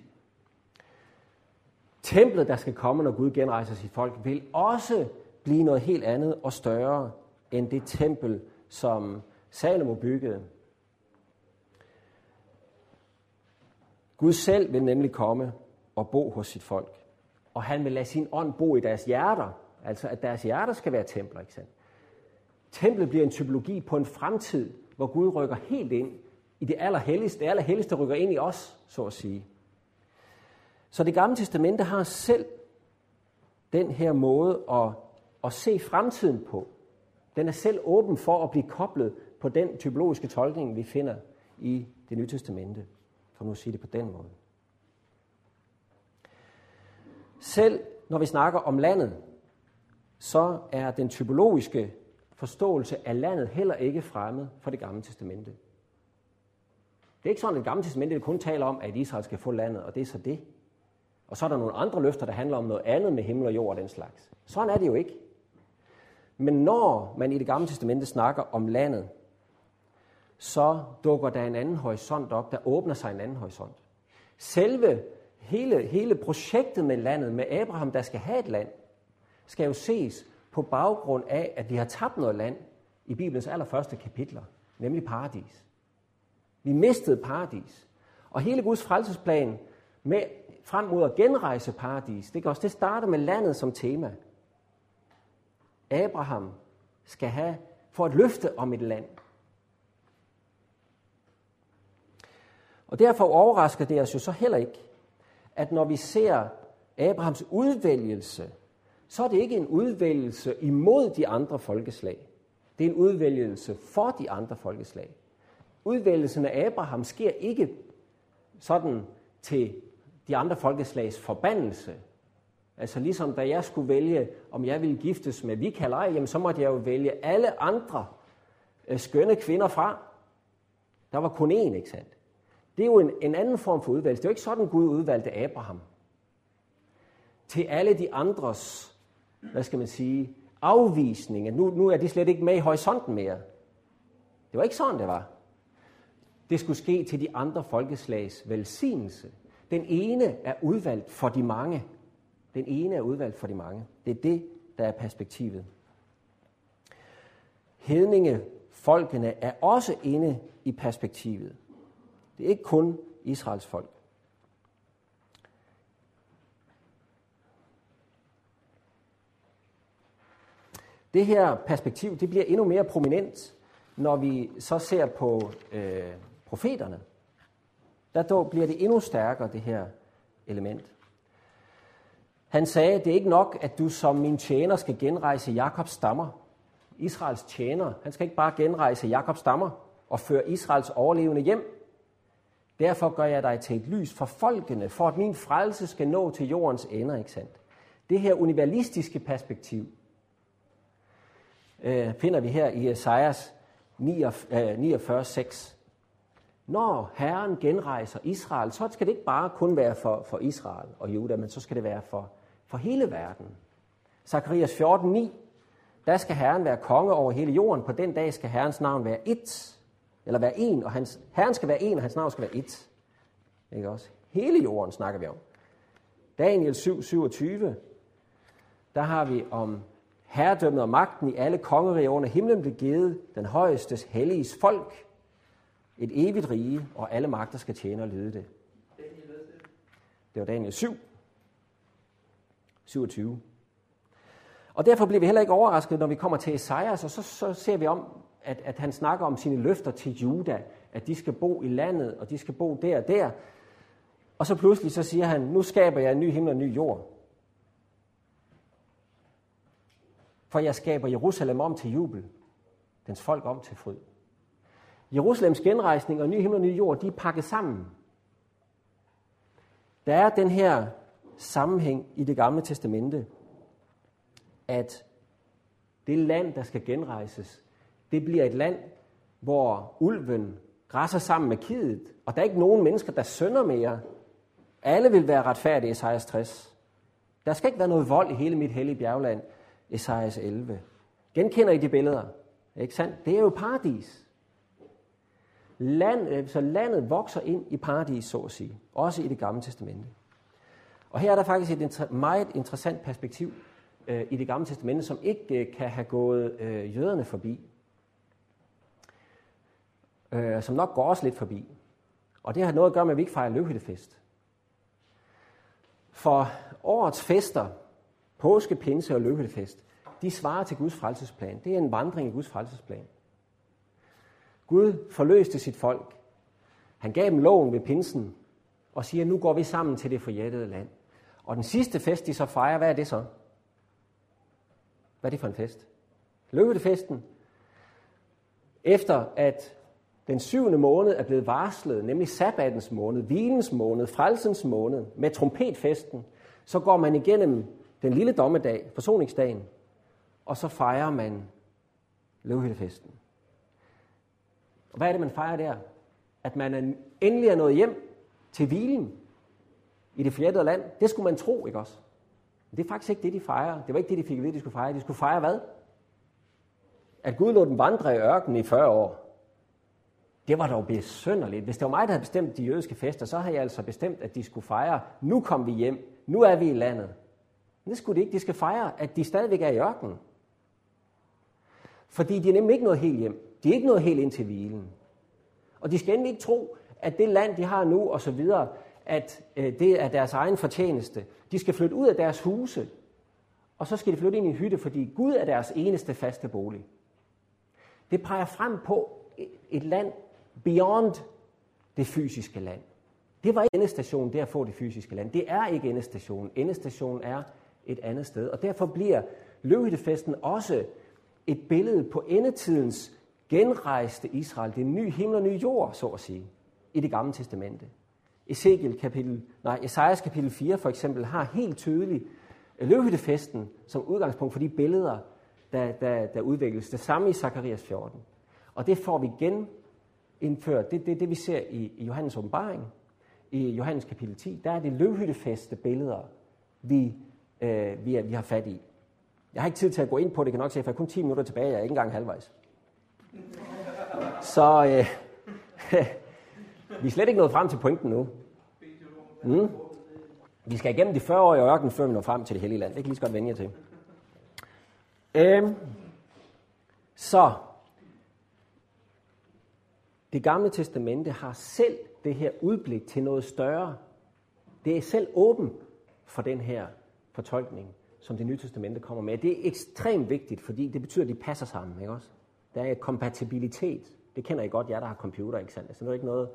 Templet, der skal komme, når Gud genrejser sit folk, vil også blive noget helt andet og større end det tempel, som Salomo byggede. Gud selv vil nemlig komme og bo hos sit folk. Og han vil lade sin ånd bo i deres hjerter. Altså at deres hjerter skal være templer. Ikke sandt? Templet bliver en typologi på en fremtid, hvor Gud rykker helt ind i det allerhelligste. Det allerhelligste rykker ind i os, så at sige. Så det gamle testamente har selv den her måde at, at se fremtiden på. Den er selv åben for at blive koblet på den typologiske tolkning, vi finder i det nye testamente. For nu at sige det på den måde. Selv når vi snakker om landet, så er den typologiske forståelse af landet heller ikke fremmed for det gamle testamente. Det er ikke sådan, at det gamle testamente kun taler om, at Israel skal få landet, og det er så det. Og så er der nogle andre løfter, der handler om noget andet med himmel og jord og den slags. Sådan er det jo ikke. Men når man i det gamle testamente snakker om landet, så dukker der en anden horisont op, der åbner sig en anden horisont. Selve hele, hele projektet med landet, med Abraham, der skal have et land, skal jo ses på baggrund af, at vi har tabt noget land i Bibelens allerførste kapitler, nemlig paradis. Vi mistede paradis. Og hele Guds frelsesplan med frem mod at genrejse paradis, det, kan også, det starter med landet som tema. Abraham skal have for et løfte om et land. Og derfor overrasker det os jo så heller ikke, at når vi ser Abrahams udvælgelse, så er det ikke en udvælgelse imod de andre folkeslag. Det er en udvælgelse for de andre folkeslag. Udvælgelsen af Abraham sker ikke sådan til de andre folkeslags forbandelse. Altså ligesom da jeg skulle vælge, om jeg ville giftes med Vikalej, jamen så måtte jeg jo vælge alle andre øh, skønne kvinder fra. Der var kun én, ikke sandt? Det er jo en, en anden form for udvalgelse. Det er jo ikke sådan, Gud udvalgte Abraham. Til alle de andres, hvad skal man sige, afvisning. Nu, nu er de slet ikke med i horisonten mere. Det var ikke sådan, det var. Det skulle ske til de andre folkeslags velsignelse. Den ene er udvalgt for de mange. Den ene er udvalgt for de mange. Det er det, der er perspektivet. Hedninge, folkene er også inde i perspektivet. Det er ikke kun Israels folk. Det her perspektiv det bliver endnu mere prominent, når vi så ser på øh, profeterne. Der dog bliver det endnu stærkere, det her element. Han sagde, det er ikke nok, at du som min tjener skal genrejse Jakobs stammer. Israels tjener, han skal ikke bare genrejse Jakobs stammer og føre Israels overlevende hjem. Derfor gør jeg dig til et lys for folkene, for at min frelse skal nå til jordens ender, ikke sandt? Det her universalistiske perspektiv øh, finder vi her i Esajas 49, 6. Øh, Når Herren genrejser Israel, så skal det ikke bare kun være for, for Israel og Juda, men så skal det være for, for hele verden. Zakarias 14, 9. Der skal Herren være konge over hele jorden. På den dag skal Herrens navn være et. Eller være en, og hans, Herren skal være en, og hans navn skal være et. Ikke også? Hele jorden snakker vi om. Daniel 7, 27. Der har vi om herredømmet og magten i alle kongeriger under himlen blev givet den højestes helliges folk. Et evigt rige, og alle magter skal tjene og lede det. Det var Daniel 7, 27. Og derfor bliver vi heller ikke overrasket, når vi kommer til Esajas, og så, så ser vi om, at, at han snakker om sine løfter til Juda, at de skal bo i landet, og de skal bo der og der. Og så pludselig så siger han, nu skaber jeg en ny himmel og en ny jord. For jeg skaber Jerusalem om til jubel, dens folk om til fryd. Jerusalems genrejsning og ny himmel og ny jord, de er pakket sammen. Der er den her sammenhæng i det gamle testamente, at det land, der skal genrejses, det bliver et land, hvor ulven græsser sammen med kidet, og der er ikke nogen mennesker, der sønder mere. Alle vil være retfærdige, Esajas 60. Der skal ikke være noget vold i hele mit hellige bjergland, Esajas 11. Genkender I de billeder? Ikke sandt? Det er jo paradis. Land, øh, så landet vokser ind i paradis, så at sige. Også i det gamle testamente. Og her er der faktisk et meget interessant perspektiv øh, i det gamle testamente, som ikke øh, kan have gået øh, jøderne forbi. Øh, som nok går os lidt forbi. Og det har noget at gøre med, at vi ikke fejrer løvhyttefest. For årets fester, påske, pinse og løvhyttefest, de svarer til Guds frelsesplan. Det er en vandring i Guds frelsesplan. Gud forløste sit folk. Han gav dem loven ved pinsen og siger, nu går vi sammen til det forjættede land. Og den sidste fest, de så fejrer, hvad er det så? Hvad er det for en fest? Løvetefesten. Efter at den syvende måned er blevet varslet, nemlig sabbatens måned, hvilens måned, frelsens måned, med trompetfesten, så går man igennem den lille dommedag, forsoningsdagen, og så fejrer man løvhildefesten. Og hvad er det, man fejrer der? At man endelig er nået hjem til hvilen i det fjerde land. Det skulle man tro, ikke også? Men det er faktisk ikke det, de fejrer. Det var ikke det, de fik at vide, de skulle fejre. De skulle fejre hvad? At Gud lå dem vandre i ørkenen i 40 år. Det var dog besynderligt. Hvis det var mig, der havde bestemt de jødiske fester, så havde jeg altså bestemt, at de skulle fejre, nu kom vi hjem, nu er vi i landet. Men det skulle de ikke. De skal fejre, at de stadigvæk er i ørkenen. Fordi de er nemlig ikke noget helt hjem. De er ikke noget helt ind til hvilen. Og de skal endelig ikke tro, at det land, de har nu, og så videre, at øh, det er deres egen fortjeneste. De skal flytte ud af deres huse, og så skal de flytte ind i en hytte, fordi Gud er deres eneste faste bolig. Det peger frem på et land beyond det fysiske land. Det var ikke endestationen, det at få det fysiske land. Det er ikke endestationen. Endestationen er et andet sted. Og derfor bliver løvhyttefesten også et billede på endetidens genrejste Israel. Det er en ny himmel og ny jord, så at sige, i det gamle testamente. Ezekiel kapitel, nej, Esajas kapitel 4 for eksempel har helt tydeligt øh, løvhyttefesten som udgangspunkt for de billeder, der, der, der udvikles. Det samme i Zakarias 14. Og det får vi igen indført, det er det, det, vi ser i, i Johannes åbenbaring, i Johannes kapitel 10, der er det løvhyttefeste billeder, vi, øh, vi, er, vi har fat i. Jeg har ikke tid til at gå ind på det, kan nok se, for jeg er kun 10 minutter tilbage, jeg er ikke engang halvvejs. Så øh, vi er slet ikke nået frem til pointen nu. Mm. Vi skal igennem de 40 år i ørkenen, før vi når frem til det hellige land. Det kan lige så godt vende jer til. Øhm, så, det gamle testamente har selv det her udblik til noget større. Det er selv åben for den her fortolkning, som det nye testamente kommer med. Det er ekstremt vigtigt, fordi det betyder, at de passer sammen. Ikke også? Der er kompatibilitet. Det kender I godt, jer der har computer, ikke sandt? Altså, det er ikke noget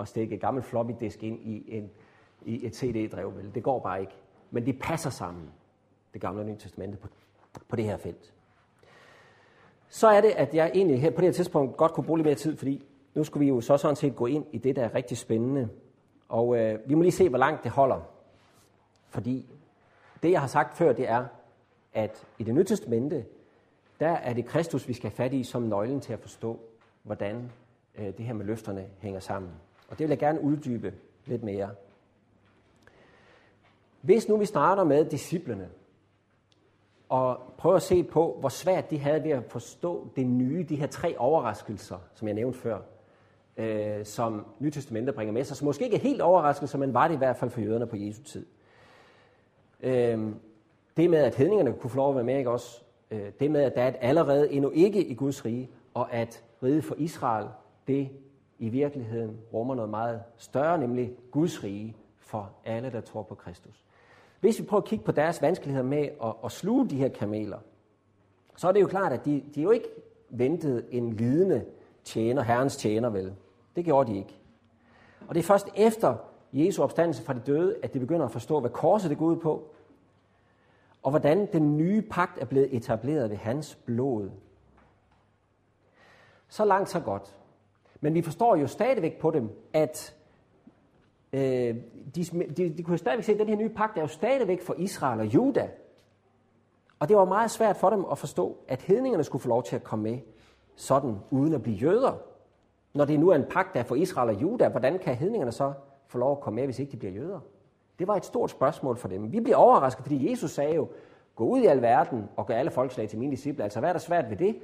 at stikke et gammelt floppy disk ind i, en, i et CD-drev, vel? Det går bare ikke. Men de passer sammen, det gamle og nye testamente, på, på det her felt. Så er det, at jeg egentlig her på det her tidspunkt godt kunne bruge lidt mere tid, fordi nu skulle vi jo så sådan set gå ind i det, der er rigtig spændende. Og øh, vi må lige se, hvor langt det holder. Fordi det, jeg har sagt før, det er, at i det nye testamente, der er det Kristus, vi skal have fat i som nøglen til at forstå, hvordan øh, det her med løfterne hænger sammen. Og det vil jeg gerne uddybe lidt mere. Hvis nu vi starter med disciplene, og prøver at se på, hvor svært de havde ved at forstå det nye, de her tre overraskelser, som jeg nævnte før, øh, som Nytestamentet bringer med sig, som måske ikke er helt som men var det i hvert fald for jøderne på Jesu tid. Øh, det med, at hedningerne kunne få lov at være med, ikke også? Øh, det med, at der er et allerede endnu ikke i Guds rige, og at riget for Israel, det i virkeligheden rummer noget meget større, nemlig Guds rige for alle, der tror på Kristus. Hvis vi prøver at kigge på deres vanskeligheder med at, at sluge de her kameler, så er det jo klart, at de, de jo ikke ventede en lidende tjener, herrens tjener vel. Det gjorde de ikke. Og det er først efter Jesu opstandelse fra de døde, at de begynder at forstå, hvad korset det går ud på, og hvordan den nye pagt er blevet etableret ved hans blod. Så langt, så godt. Men vi forstår jo stadigvæk på dem, at øh, de, de, de kunne stadigvæk se, at den her nye pagt er jo stadigvæk for Israel og Juda. Og det var meget svært for dem at forstå, at hedningerne skulle få lov til at komme med sådan, uden at blive jøder. Når det nu er en pagt, der er for Israel og Juda, hvordan kan hedningerne så få lov at komme med, hvis ikke de bliver jøder? Det var et stort spørgsmål for dem. Vi bliver overrasket, fordi Jesus sagde jo, gå ud i al verden og gør alle folkeslag til mine disciple. Altså, hvad er der svært ved det?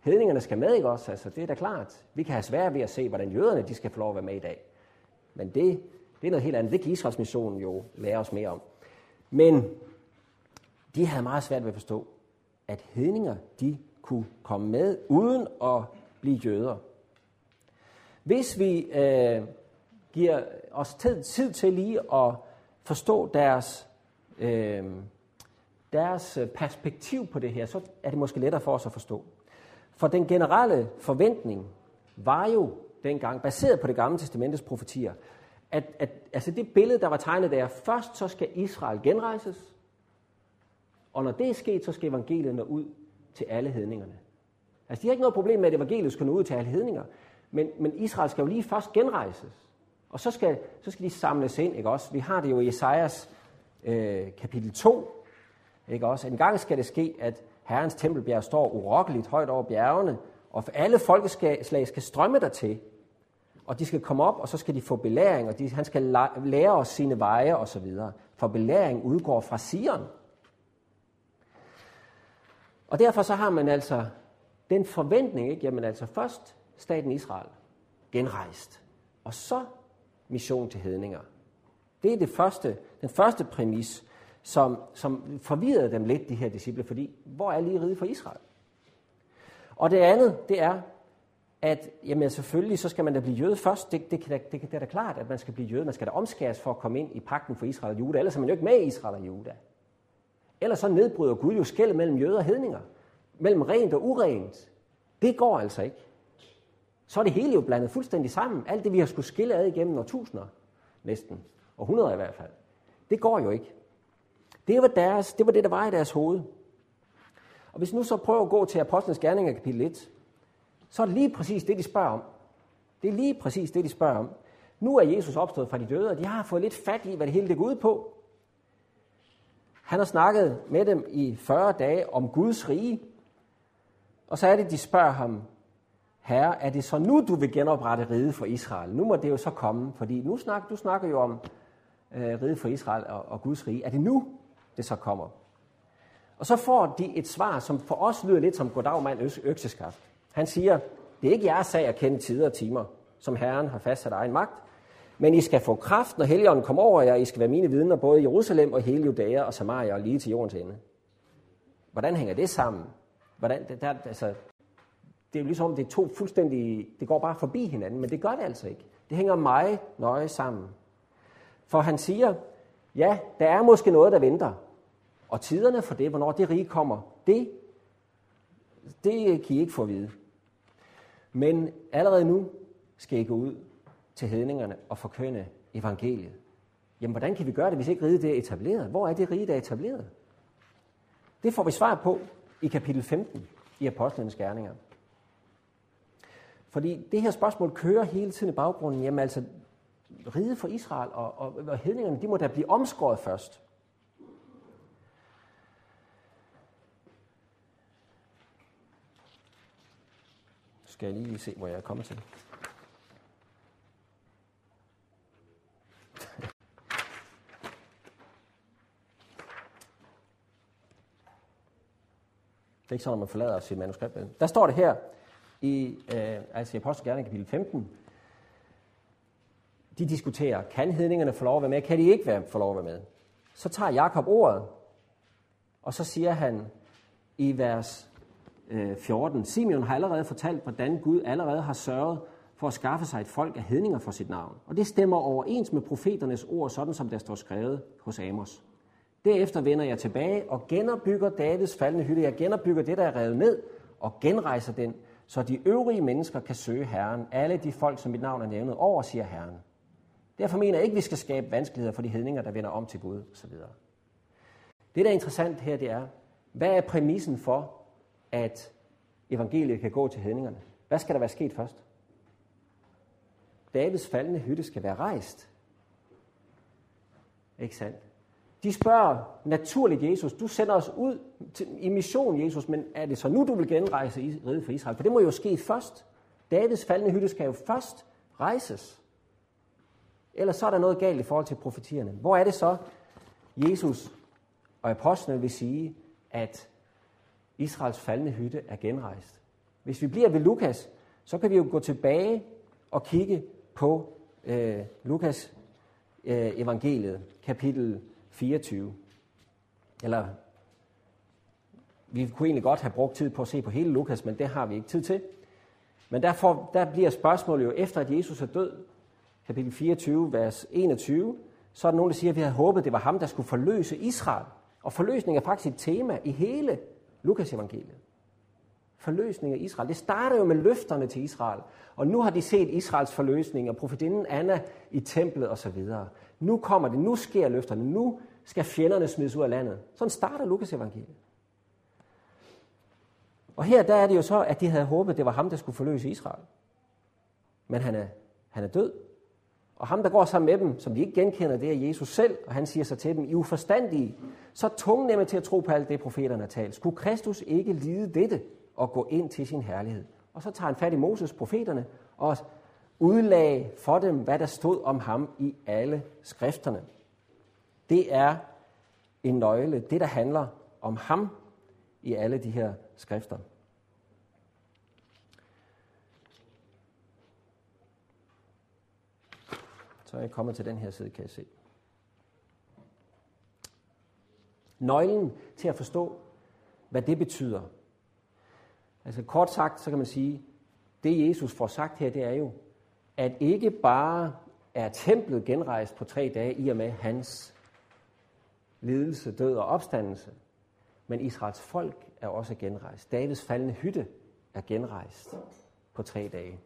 Hedningerne skal med, ikke også? Altså, det er da klart. Vi kan have svært ved at se, hvordan jøderne de skal få lov at være med i dag. Men det, det er noget helt andet. Det kan Israels mission jo lære os mere om. Men de havde meget svært ved at forstå, at hedninger, de kunne komme med uden at blive jøder. Hvis vi øh, giver os tid, tid til lige at forstå deres, øh, deres øh, perspektiv på det her, så er det måske lettere for os at forstå. For den generelle forventning var jo dengang, baseret på det gamle testamentets profetier, at, at altså det billede, der var tegnet der, først så skal Israel genrejses, og når det er sket, så skal evangeliet nå ud til alle hedningerne. Altså de har ikke noget problem med, at evangeliet skal nå ud til alle hedninger, men, men Israel skal jo lige først genrejses, og så skal, så skal de samles ind, ikke også? Vi har det jo i Esajas øh, kapitel 2, ikke også? En gang skal det ske, at Herrens tempelbjerg står urokkeligt højt over bjergene, og alle folkeslag skal strømme dertil. og de skal komme op, og så skal de få belæring, og de, han skal lære os sine veje osv. For belæring udgår fra Sion. Og derfor så har man altså den forventning, ikke? Jamen altså først staten Israel genrejst, og så mission til hedninger. Det er det første, den første præmis, som, som forvirrede dem lidt, de her disciple, fordi hvor er lige ride for Israel? Og det andet, det er, at jamen, selvfølgelig så skal man da blive jøde først. Det, det, det, det, det er da klart, at man skal blive jøde. Man skal da omskæres for at komme ind i pakten for Israel og Juda. Ellers er man jo ikke med i Israel og Juda. Ellers så nedbryder Gud jo skæld mellem jøder og hedninger. Mellem rent og urent. Det går altså ikke. Så er det hele jo blandet fuldstændig sammen. Alt det, vi har skulle skille ad igennem årtusinder, næsten, og hundreder i hvert fald. Det går jo ikke. Det var, deres, det var det, der var i deres hoved. Og hvis nu så prøver at gå til Apostlenes Gerninger kapitel 1, så er det lige præcis det, de spørger om. Det er lige præcis det, de spørger om. Nu er Jesus opstået fra de døde, og de har fået lidt fat i, hvad det hele det går ud på. Han har snakket med dem i 40 dage om Guds rige. Og så er det, de spørger ham, Herre, er det så nu, du vil genoprette riget for Israel? Nu må det jo så komme, fordi nu snak, du snakker jo om øh, riget for Israel og, og Guds rige. Er det nu, det så kommer? Og så får de et svar, som for os lyder lidt som goddag mand økseskaft. Han siger, det er ikke jeres sag at kende tider og timer, som Herren har fastsat egen magt, men I skal få kraft, når Helligånden kommer over jer. I skal være mine vidner både i Jerusalem og hele Judæa og Samaria og lige til jordens ende. Hvordan hænger det sammen? Hvordan, det, der, altså, det er jo ligesom, det er to fuldstændig, det går bare forbi hinanden, men det gør det altså ikke. Det hænger meget nøje sammen. For han siger, ja, der er måske noget, der venter. Og tiderne for det, hvornår det rige kommer, det, det kan I ikke få at vide. Men allerede nu skal I gå ud til hedningerne og forkynde evangeliet. Jamen, hvordan kan vi gøre det, hvis ikke riget det er etableret? Hvor er det rige, der er etableret? Det får vi svar på i kapitel 15 i Apostlenes Gerninger. Fordi det her spørgsmål kører hele tiden i baggrunden. Jamen altså, ride for Israel og, og, og hedningerne, de må da blive omskåret først. Skal jeg lige se, hvor jeg er kommet til. Det er ikke sådan, at man forlader sit manuskript. Der står det her, i, øh, altså i Apostel kapitel 15, de diskuterer, kan hedningerne få lov at være med, kan de ikke være, få lov at være med? Så tager Jakob ordet, og så siger han i vers øh, 14, Simeon har allerede fortalt, hvordan Gud allerede har sørget for at skaffe sig et folk af hedninger for sit navn. Og det stemmer overens med profeternes ord, sådan som der står skrevet hos Amos. Derefter vender jeg tilbage og genopbygger Davids faldende hytte. Jeg genopbygger det, der er revet ned, og genrejser den, så de øvrige mennesker kan søge Herren. Alle de folk, som mit navn er nævnet over, siger Herren. Derfor mener jeg ikke, at vi skal skabe vanskeligheder for de hedninger, der vender om til Gud osv. Det, der er interessant her, det er, hvad er præmissen for, at evangeliet kan gå til hedningerne? Hvad skal der være sket først? Davids faldende hytte skal være rejst. Ikke sandt? De spørger naturligt Jesus, du sender os ud til, i mission, Jesus, men er det så nu, du vil genrejse i riget for Israel? For det må jo ske først. Davids faldende hytte skal jo først rejses. Ellers så er der noget galt i forhold til profetierne. Hvor er det så, Jesus og apostlene vil sige, at Israels faldende hytte er genrejst? Hvis vi bliver ved Lukas, så kan vi jo gå tilbage og kigge på øh, Lukas øh, evangeliet, kapitel 24. Eller vi kunne egentlig godt have brugt tid på at se på hele Lukas, men det har vi ikke tid til. Men derfor der bliver spørgsmålet jo, efter at Jesus er død, kapitel 24, vers 21, så er der nogen, der siger, at vi havde håbet, at det var ham, der skulle forløse Israel. Og forløsning er faktisk et tema i hele Lukas evangeliet. Forløsning af Israel. Det starter jo med løfterne til Israel. Og nu har de set Israels forløsning, og profetinden Anna i templet osv. Nu kommer det, nu sker løfterne, nu skal fjenderne smides ud af landet. Sådan starter Lukas evangeliet. Og her der er det jo så, at de havde håbet, det var ham, der skulle forløse Israel. Men han er, han er død. Og ham, der går sammen med dem, som de ikke genkender, det er Jesus selv, og han siger så til dem, I uforstandige, så tungnemme til at tro på alt det, profeterne har talt. Skulle Kristus ikke lide dette og gå ind til sin herlighed? Og så tager han fat i Moses, profeterne, og udlag for dem, hvad der stod om ham i alle skrifterne. Det er en nøgle, det der handler om ham i alle de her skrifter. Så er jeg kommet til den her side, kan jeg se. Nøglen til at forstå, hvad det betyder. Altså kort sagt, så kan man sige, det Jesus får sagt her, det er jo, at ikke bare er templet genrejst på tre dage i og med hans lidelse, død og opstandelse, men Israels folk er også genrejst. Davids faldende hytte er genrejst på tre dage.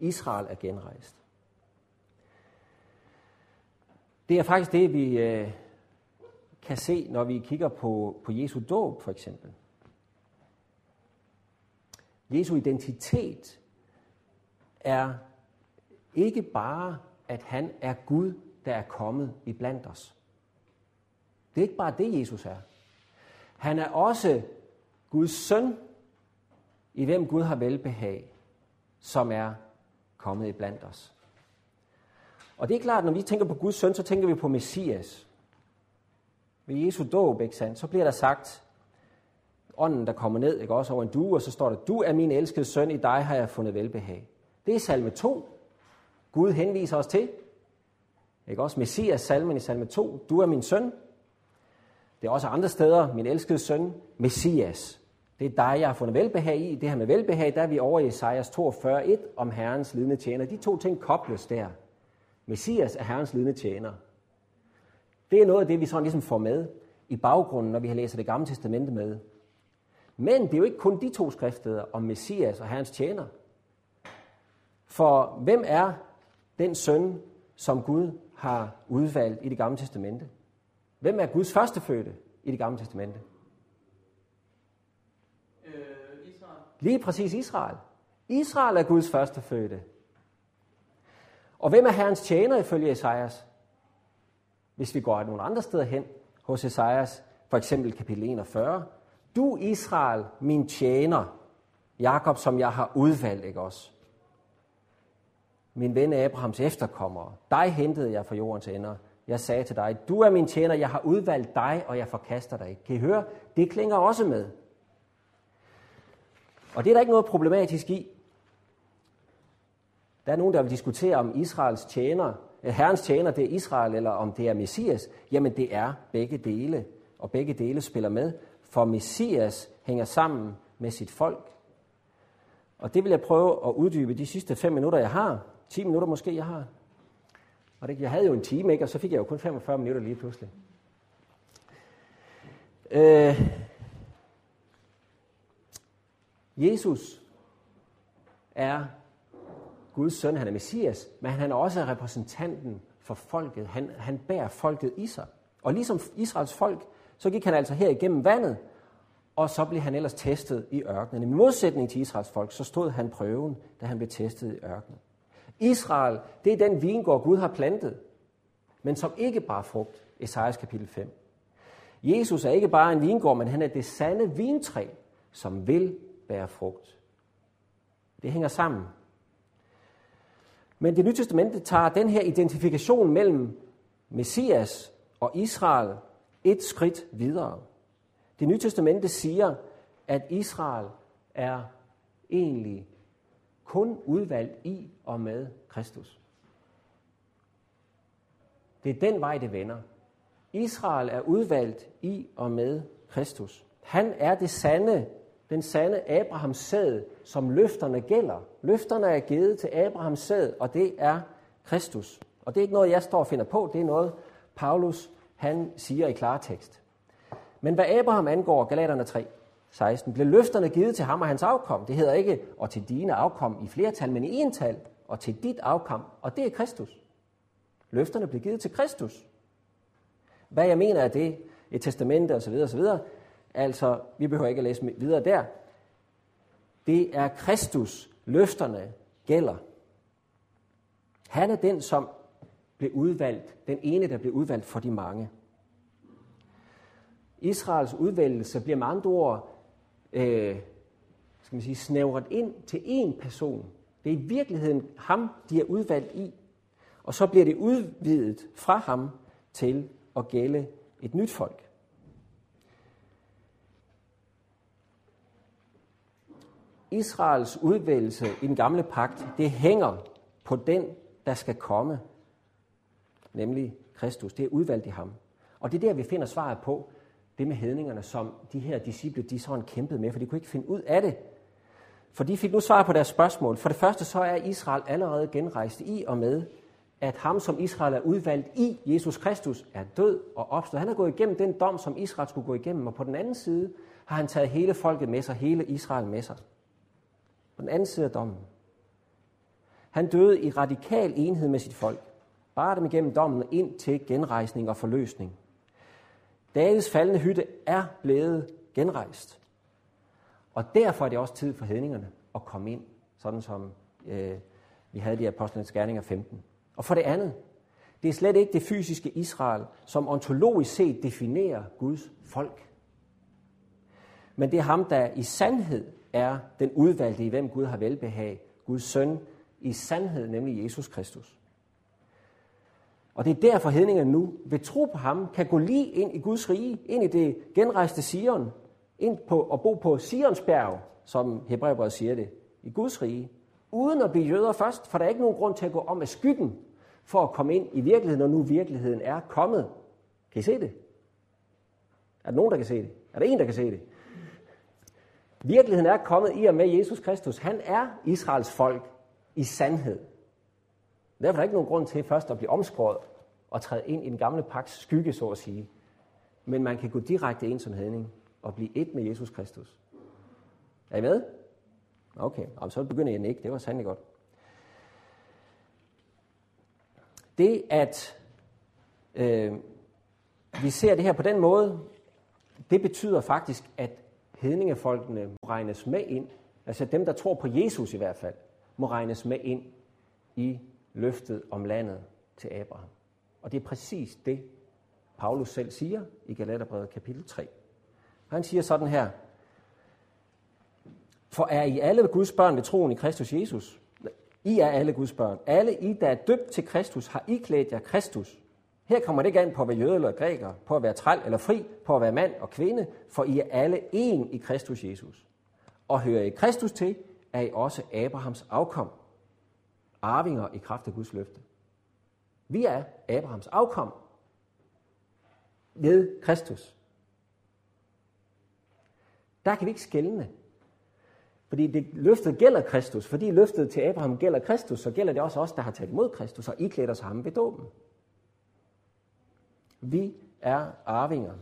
Israel er genrejst. Det er faktisk det, vi øh, kan se, når vi kigger på, på Jesu dåb, for eksempel. Jesu identitet er ikke bare, at han er Gud, der er kommet i blandt os. Det er ikke bare det, Jesus er. Han er også Guds søn, i hvem Gud har velbehag. som er kommet i blandt os. Og det er klart, når vi tænker på Guds søn, så tænker vi på Messias. Ved Jesu dåb, ikke sandt? Så bliver der sagt, ånden, der kommer ned, ikke også over en due, og så står der, du er min elskede søn, i dig har jeg fundet velbehag. Det er salme 2. Gud henviser os til. Ikke også Messias salmen i salme 2. Du er min søn. Det er også andre steder, min elskede søn, Messias. Det er dig, jeg har fundet velbehag i. Det her med velbehag, der er vi over i Esajas 42.1 om Herrens lidende tjener. De to ting kobles der. Messias er Herrens lidende tjener. Det er noget af det, vi sådan ligesom får med i baggrunden, når vi har læst det gamle testamente med. Men det er jo ikke kun de to skriftsteder om Messias og Herrens tjener. For hvem er den søn, som Gud har udvalgt i det gamle testamente? Hvem er Guds førstefødte i det gamle testamente? Øh, Israel. Lige præcis Israel. Israel er Guds førstefødte. Og hvem er Herrens tjener ifølge Esajas? Hvis vi går nogle andre steder hen hos Esajas, for eksempel kapitel 41. Du Israel, min tjener, Jakob, som jeg har udvalgt, ikke også? Min ven Abrahams efterkommere, dig hentede jeg fra jordens ender. Jeg sagde til dig, du er min tjener, jeg har udvalgt dig, og jeg forkaster dig ikke. Kan I høre? Det klinger også med. Og det er der ikke noget problematisk i. Der er nogen, der vil diskutere, om Israels tjener, øh, Herrens tjener, det er Israel, eller om det er Messias. Jamen, det er begge dele, og begge dele spiller med, for Messias hænger sammen med sit folk. Og det vil jeg prøve at uddybe de sidste fem minutter, jeg har. 10 minutter måske, jeg har. Og det, jeg havde jo en time, ikke? og så fik jeg jo kun 45 minutter lige pludselig. Øh, Jesus er Guds søn, han er Messias, men han er også repræsentanten for folket. Han, han bærer folket i sig. Og ligesom Israels folk, så gik han altså her igennem vandet, og så blev han ellers testet i ørkenen. I modsætning til Israels folk, så stod han prøven, da han blev testet i ørkenen. Israel, det er den vingård, Gud har plantet, men som ikke bare frugt, Esajas kapitel 5. Jesus er ikke bare en vingård, men han er det sande vintræ, som vil bære frugt. Det hænger sammen. Men det nye testamente tager den her identifikation mellem Messias og Israel et skridt videre. Det nye testamente siger, at Israel er egentlig kun udvalgt i og med Kristus. Det er den vej, det vender. Israel er udvalgt i og med Kristus. Han er det sande, den sande Abrahams sæd, som løfterne gælder. Løfterne er givet til Abrahams sæd, og det er Kristus. Og det er ikke noget, jeg står og finder på, det er noget, Paulus han siger i klartekst. Men hvad Abraham angår, Galaterne 3, 16, blev løfterne givet til ham og hans afkom. Det hedder ikke, og til dine afkom i flertal, men i ental, og til dit afkom, og det er Kristus. Løfterne blev givet til Kristus. Hvad jeg mener af det, et testamente osv. osv. Altså, vi behøver ikke at læse videre der. Det er Kristus, løfterne gælder. Han er den, som blev udvalgt, den ene, der blev udvalgt for de mange. Israels udvælgelse bliver med andre ord øh, skal man sige, snævret ind til én person. Det er i virkeligheden ham, de er udvalgt i. Og så bliver det udvidet fra ham til at gælde et nyt folk. Israels udvælgelse i den gamle pagt, det hænger på den, der skal komme, nemlig Kristus. Det er udvalgt i ham. Og det er der, vi finder svaret på det med hedningerne, som de her disciple, de sådan kæmpede med, for de kunne ikke finde ud af det. For de fik nu svar på deres spørgsmål. For det første så er Israel allerede genrejst i og med, at ham, som Israel er udvalgt i, Jesus Kristus, er død og opstået. Han har gået igennem den dom, som Israel skulle gå igennem, og på den anden side har han taget hele folket med sig, hele Israel med sig. På den anden side af dommen. Han døde i radikal enhed med sit folk. Bare dem igennem dommen ind til genrejsning og forløsning. Davids faldende hytte er blevet genrejst. Og derfor er det også tid for hedningerne at komme ind, sådan som øh, vi havde det i Apostlenes Gerninger 15. Og for det andet, det er slet ikke det fysiske Israel, som ontologisk set definerer Guds folk. Men det er ham, der i sandhed er den udvalgte, i hvem Gud har velbehag, Guds søn, i sandhed, nemlig Jesus Kristus. Og det er derfor, hedningerne nu ved tro på ham, kan gå lige ind i Guds rige, ind i det genrejste Sion, ind på, og bo på Sionsbjerg, som Hebræerbrevet siger det, i Guds rige, uden at blive jøder først, for der er ikke nogen grund til at gå om af skyggen for at komme ind i virkeligheden, når nu virkeligheden er kommet. Kan I se det? Er der nogen, der kan se det? Er der en, der kan se det? Virkeligheden er kommet i og med Jesus Kristus. Han er Israels folk i sandhed. Derfor er der ikke nogen grund til først at blive omskåret og træde ind i den gamle paks skygge, så at sige. Men man kan gå direkte ind som hedning og blive et med Jesus Kristus. Er I med? Okay, så begynder jeg ikke. Det var sandelig godt. Det, at øh, vi ser det her på den måde, det betyder faktisk, at hedningefolkene må regnes med ind, altså dem, der tror på Jesus i hvert fald, må regnes med ind i løftet om landet til Abraham. Og det er præcis det, Paulus selv siger i Galaterbrevet kapitel 3. Han siger sådan her, For er I alle Guds børn ved troen i Kristus Jesus? I er alle Guds børn. Alle I, der er døbt til Kristus, har I klædt jer Kristus. Her kommer det ikke an på at være jøde eller græker, på at være træl eller fri, på at være mand og kvinde, for I er alle en i Kristus Jesus. Og hører I Kristus til, er I også Abrahams afkom, arvinger i kraft af Guds løfte. Vi er Abrahams afkom ved Kristus. Der kan vi ikke skælne. Fordi det, løftet gælder Kristus. Fordi løftet til Abraham gælder Kristus, så gælder det også os, der har taget imod Kristus og iklædt os ham ved dåben. Vi er arvinger.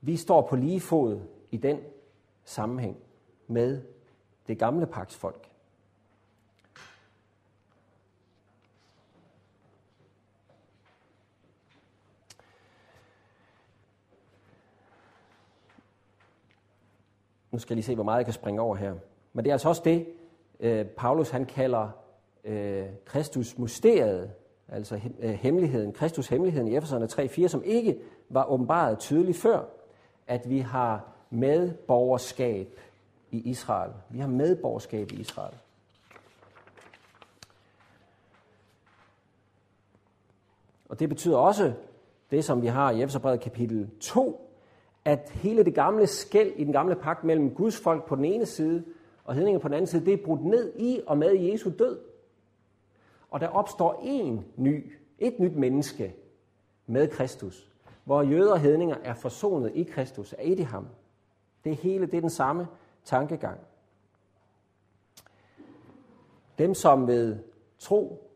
Vi står på lige fod i den sammenhæng med det gamle paksfolk. Nu skal jeg lige se, hvor meget jeg kan springe over her. Men det er altså også det, øh, Paulus han kalder øh, Kristus mysteriet, altså øh, hemmeligheden, Kristus hemmeligheden i Efeserne 3.4, som ikke var åbenbaret tydeligt før, at vi har medborgerskab i Israel. Vi har medborgerskab i Israel. Og det betyder også det, som vi har i Efeserbrevet kapitel 2, at hele det gamle skæld i den gamle pagt mellem Guds folk på den ene side og hedninger på den anden side, det er brudt ned i og med Jesu død. Og der opstår en ny, et nyt menneske med Kristus, hvor jøder og hedninger er forsonet i Kristus, er et i ham. Det hele, det er den samme tankegang. Dem, som ved tro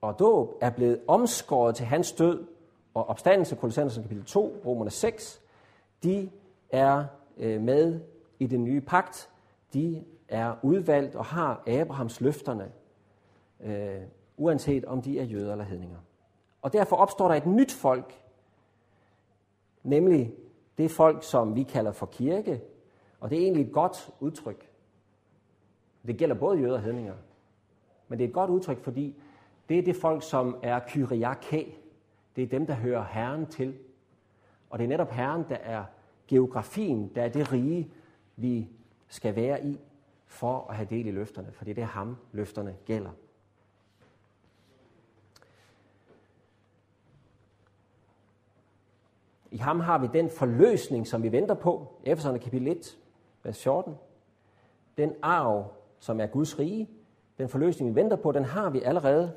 og dåb er blevet omskåret til hans død og opstandelse, Kolossenser kapitel 2, Romerne 6, de er øh, med i den nye pagt. De er udvalgt og har Abrahams løfterne, øh, uanset om de er jøder eller hedninger. Og derfor opstår der et nyt folk, nemlig det folk, som vi kalder for kirke, og det er egentlig et godt udtryk. Det gælder både jøder og hedninger. Men det er et godt udtryk, fordi det er det folk, som er kyriake. Det er dem, der hører Herren til. Og det er netop Herren, der er geografien, der er det rige, vi skal være i for at have del i løfterne. For det er ham, løfterne gælder. I ham har vi den forløsning, som vi venter på. Efeserne kapitel 1, vers 14. Den arv, som er Guds rige, den forløsning, vi venter på, den har vi allerede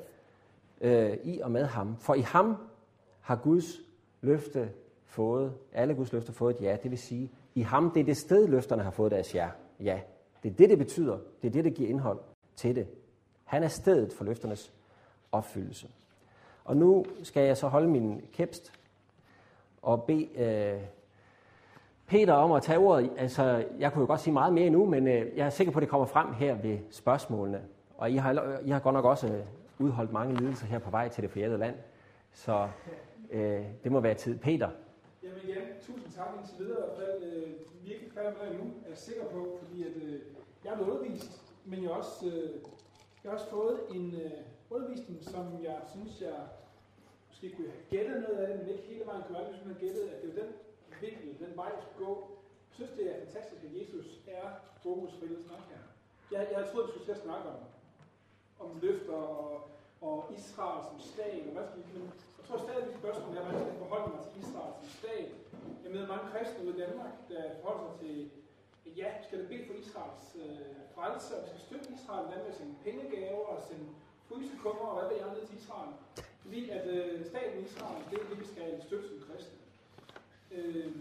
øh, i og med ham. For i ham har Guds løfte fået, alle Guds løfter fået et ja. Det vil sige, i ham, det er det sted, løfterne har fået deres ja. Ja, det er det, det betyder. Det er det, der giver indhold til det. Han er stedet for løfternes opfyldelse. Og nu skal jeg så holde min kæpst og bede øh, Peter om at tage ordet. Altså, jeg kunne jo godt sige meget mere endnu, men øh, jeg er sikker på, at det kommer frem her ved spørgsmålene. Og I har, øh, I har godt nok også øh, udholdt mange lidelser her på vej til det forjættede land. Så øh, det må være tid. Peter. Jamen igen, tusind tak indtil videre. I hvert fald øh, virkelig færdig med nu, er jeg sikker på, fordi at, øh, jeg er blevet undervist, men jeg har også, øh, jeg har også fået en øh, undervisning, som jeg synes, jeg måske kunne have gættet noget af det, men ikke hele vejen kunne hvis man har gættet, at det var den vinkel, den vej, jeg skulle gå. Jeg synes, det er fantastisk, at Jesus er fokus for hele snak her. Jeg, jeg havde troet, at vi skulle til at snakke om, om løfter og, og Israel som stat, og hvad skal vi, men jeg tror stadig, at spørgsmålet er, hvordan skal jeg forholde mig til Israel som stat. Jeg møder mange kristne ude i Danmark, der forholder sig til, ja, skal det bede for Israels øh, frelse, og vi skal støtte Israel, hvad med sende pengegaver og sende frysekummer og hvad ved jeg ned til Israel. Fordi at øh, staten Israel, det er det, vi skal støtte som kristne. Øh,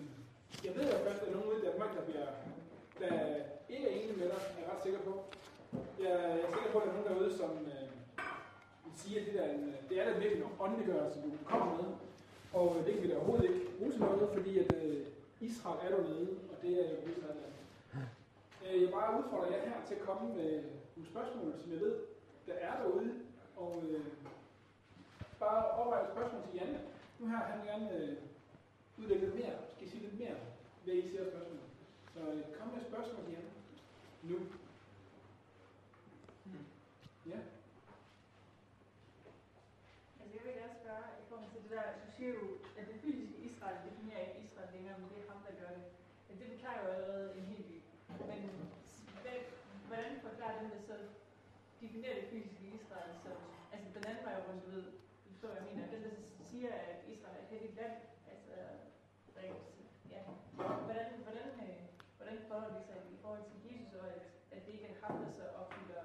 jeg ved i hvert fald, at der er nogen ude i Danmark, der, bliver, der ikke er enige med dig, er jeg ret sikker på. Jeg er sikker på, at der er nogen derude, som øh, vil sige, at det, der er en, øh, det er da virkelig en åndeliggørelse, du kommer med. Og øh, det kan vi da overhovedet ikke bruge til noget, fordi at øh, Israel er dernede, og det er jo Israel. Øh, jeg bare udfordrer jer her til at komme med nogle spørgsmål, som jeg ved, der er derude. Og øh, bare overveje et spørgsmål til Janne. Nu her han gerne øh, udlægge lidt mere. Skal I sige lidt mere, hvad I siger spørgsmål? Så øh, kom med spørgsmål til Janne. Nu. Hmm. Ja. Altså, jeg vil gerne spørge i forhold til det siger jo, at det fysiske Israel definerer ikke Israel længere, men det er ham, der gør det. Men det beklager jo allerede en hel del. Men hvad, hvordan forklarer den det så definerer det fysiske Israel som, altså den anden vej rundt, du ved, du forstår, jeg mener, den der siger, at Israel er et heldigt land, altså, ja, hvordan, hvordan, øh, hvordan forholder det sig i forhold til Jesus, og at, at det ikke er ham, der så opfylder,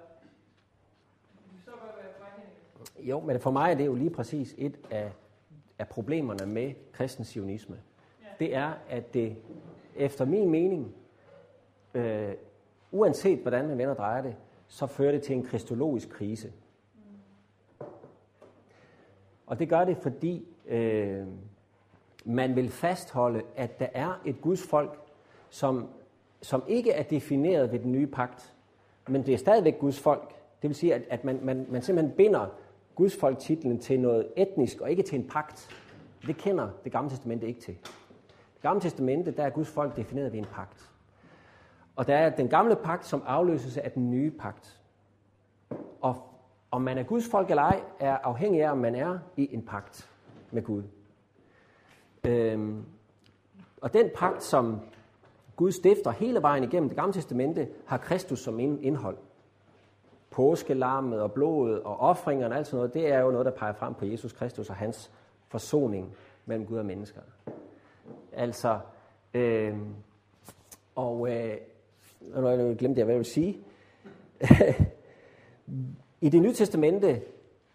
så godt, jeg. Jo, men for mig er det jo lige præcis et af, af problemerne med kristen sionisme. Ja. Det er, at det efter min mening, øh, uanset hvordan man vender og drejer det, så fører det til en kristologisk krise. Og det gør det, fordi øh, man vil fastholde, at der er et Guds folk, som, som ikke er defineret ved den nye pagt, men det er stadigvæk Guds folk. Det vil sige, at, at man, man, man simpelthen binder Guds folk titlen til noget etnisk og ikke til en pagt. Det kender det gamle testamente ikke til. Det gamle testamente, der er Guds folk defineret ved en pagt. Og der er den gamle pagt, som afløses af den nye pagt. Og om man er Guds folk eller ej, er afhængig af, om man er i en pagt med Gud. Øhm, og den pagt, som Gud stifter hele vejen igennem det gamle testamente, har Kristus som indhold. Påskelammet og blodet og offringerne og alt sådan noget, det er jo noget, der peger frem på Jesus Kristus og hans forsoning mellem Gud og mennesker. Altså, øh, og øh, nu glemte jeg, hvad jeg vil sige. I det nye testamente,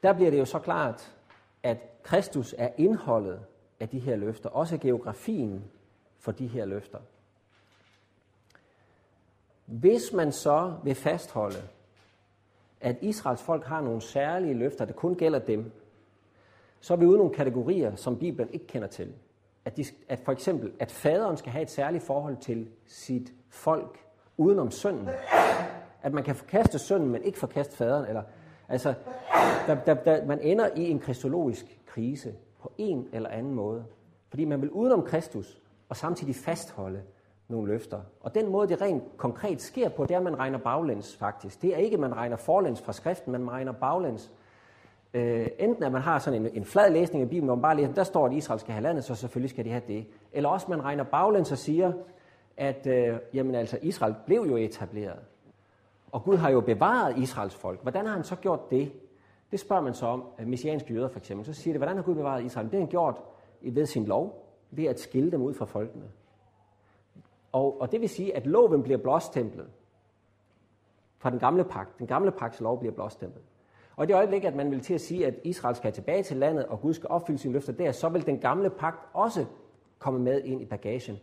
der bliver det jo så klart, at Kristus er indholdet af de her løfter, også geografien for de her løfter. Hvis man så vil fastholde, at Israels folk har nogle særlige løfter, der kun gælder dem, så er vi ude nogle kategorier, som Bibelen ikke kender til. At, de, at for eksempel, at faderen skal have et særligt forhold til sit folk udenom synden. At man kan forkaste synden, men ikke forkaste faderen. Eller, altså, der, der, der, man ender i en kristologisk krise på en eller anden måde. Fordi man vil udenom Kristus og samtidig fastholde nogle løfter. Og den måde, det rent konkret sker på, det er, at man regner baglæns faktisk. Det er ikke, at man regner forlæns fra skriften, man regner baglæns. Øh, enten at man har sådan en, en flad læsning af Bibelen, hvor man bare læser, der står, at Israel skal have landet, så selvfølgelig skal de have det. Eller også man regner baglæns og siger, at øh, jamen altså, Israel blev jo etableret. Og Gud har jo bevaret Israels folk. Hvordan har han så gjort det? Det spørger man så om, messianske jøder for eksempel. Så siger det, hvordan har Gud bevaret Israel? Det har han gjort ved sin lov, ved at skille dem ud fra folkene. Og, og det vil sige, at loven bliver blåstemplet fra den gamle pagt. Den gamle pagts lov bliver blåstemplet. Og i det øjeblik, at man vil til at sige, at Israel skal tilbage til landet, og Gud skal opfylde sine løfter der, så vil den gamle pagt også komme med ind i bagagen.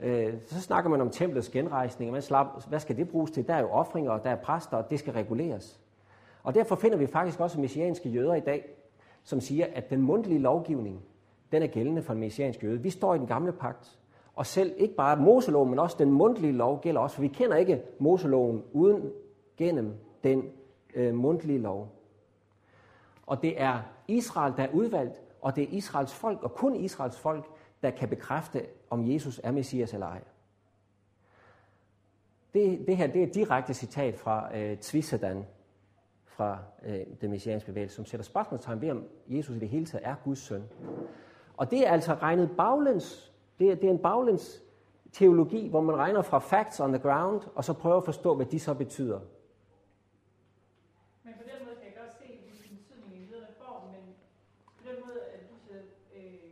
Øh, så snakker man om templets genrejsning, og man slap, hvad skal det bruges til? Der er jo offringer, og der er præster, og det skal reguleres. Og derfor finder vi faktisk også messianske jøder i dag, som siger, at den mundtlige lovgivning, den er gældende for en messiansk jøde. Vi står i den gamle pagt, og selv ikke bare Moseloven, men også den mundtlige lov gælder også, for vi kender ikke Moseloven uden gennem den øh, mundtlige lov. Og det er Israel, der er udvalgt, og det er Israels folk, og kun Israels folk, der kan bekræfte, om Jesus er Messias eller ej. Det, det her det er et direkte citat fra øh, Tvisadan, fra øh, den messianske bevægelse, som sætter spørgsmålstegn ved, om Jesus i det hele taget er Guds søn. Og det er altså regnet baglæns. Det er, det er en baglæns teologi, hvor man regner fra facts on the ground, og så prøver at forstå, hvad de så betyder. Men på den måde kan jeg godt se, hvilken betydning jøderne får, men på den måde, at du så øh,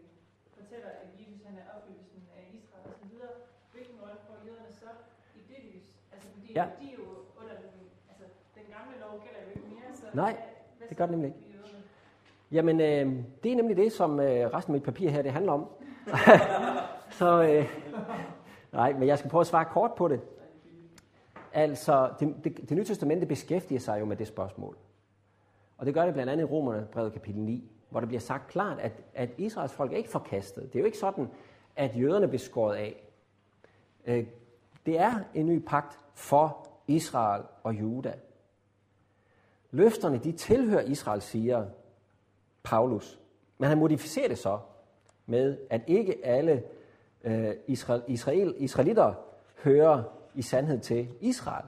fortæller, at Jesus han er opfyldelsen af Israel og så videre, hvilken rolle får jøderne så i det lys? Altså fordi Ja. de er jo under den, altså den gamle lov gælder jo ikke mere, så Nej, hvad, det gør så nemlig jøderne? Jamen, øh, det er nemlig det, som øh, resten af mit papir her, det handler om. så, øh, nej, men jeg skal prøve at svare kort på det. Altså, det, det, det nye testamente beskæftiger sig jo med det spørgsmål. Og det gør det blandt andet i Romerne brevet kapitel 9, hvor der bliver sagt klart, at, at Israels folk er ikke forkastet. Det er jo ikke sådan, at jøderne bliver skåret af. Øh, det er en ny pagt for Israel og Juda. Løfterne, de tilhører Israel, siger Paulus. Men han modificerer det så med, at ikke alle øh, Israel, Israel, israelitter hører i sandhed til Israel.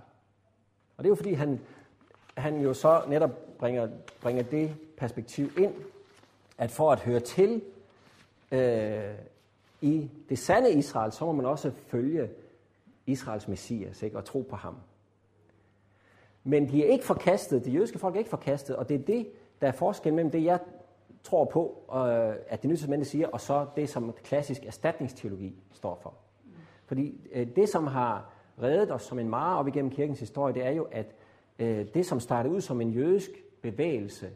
Og det er jo fordi, han, han jo så netop bringer, bringer det perspektiv ind, at for at høre til øh, i det sande Israel, så må man også følge Israels messias ikke? og tro på ham. Men de er ikke forkastet, de jødiske folk er ikke forkastet, og det er det, der er forskel mellem det, jeg tror på, øh, at det nye testamente siger, og så det, som klassisk erstatningsteologi står for. Fordi øh, det, som har reddet os som en mare op igennem kirkens historie, det er jo, at øh, det, som startede ud som en jødisk bevægelse,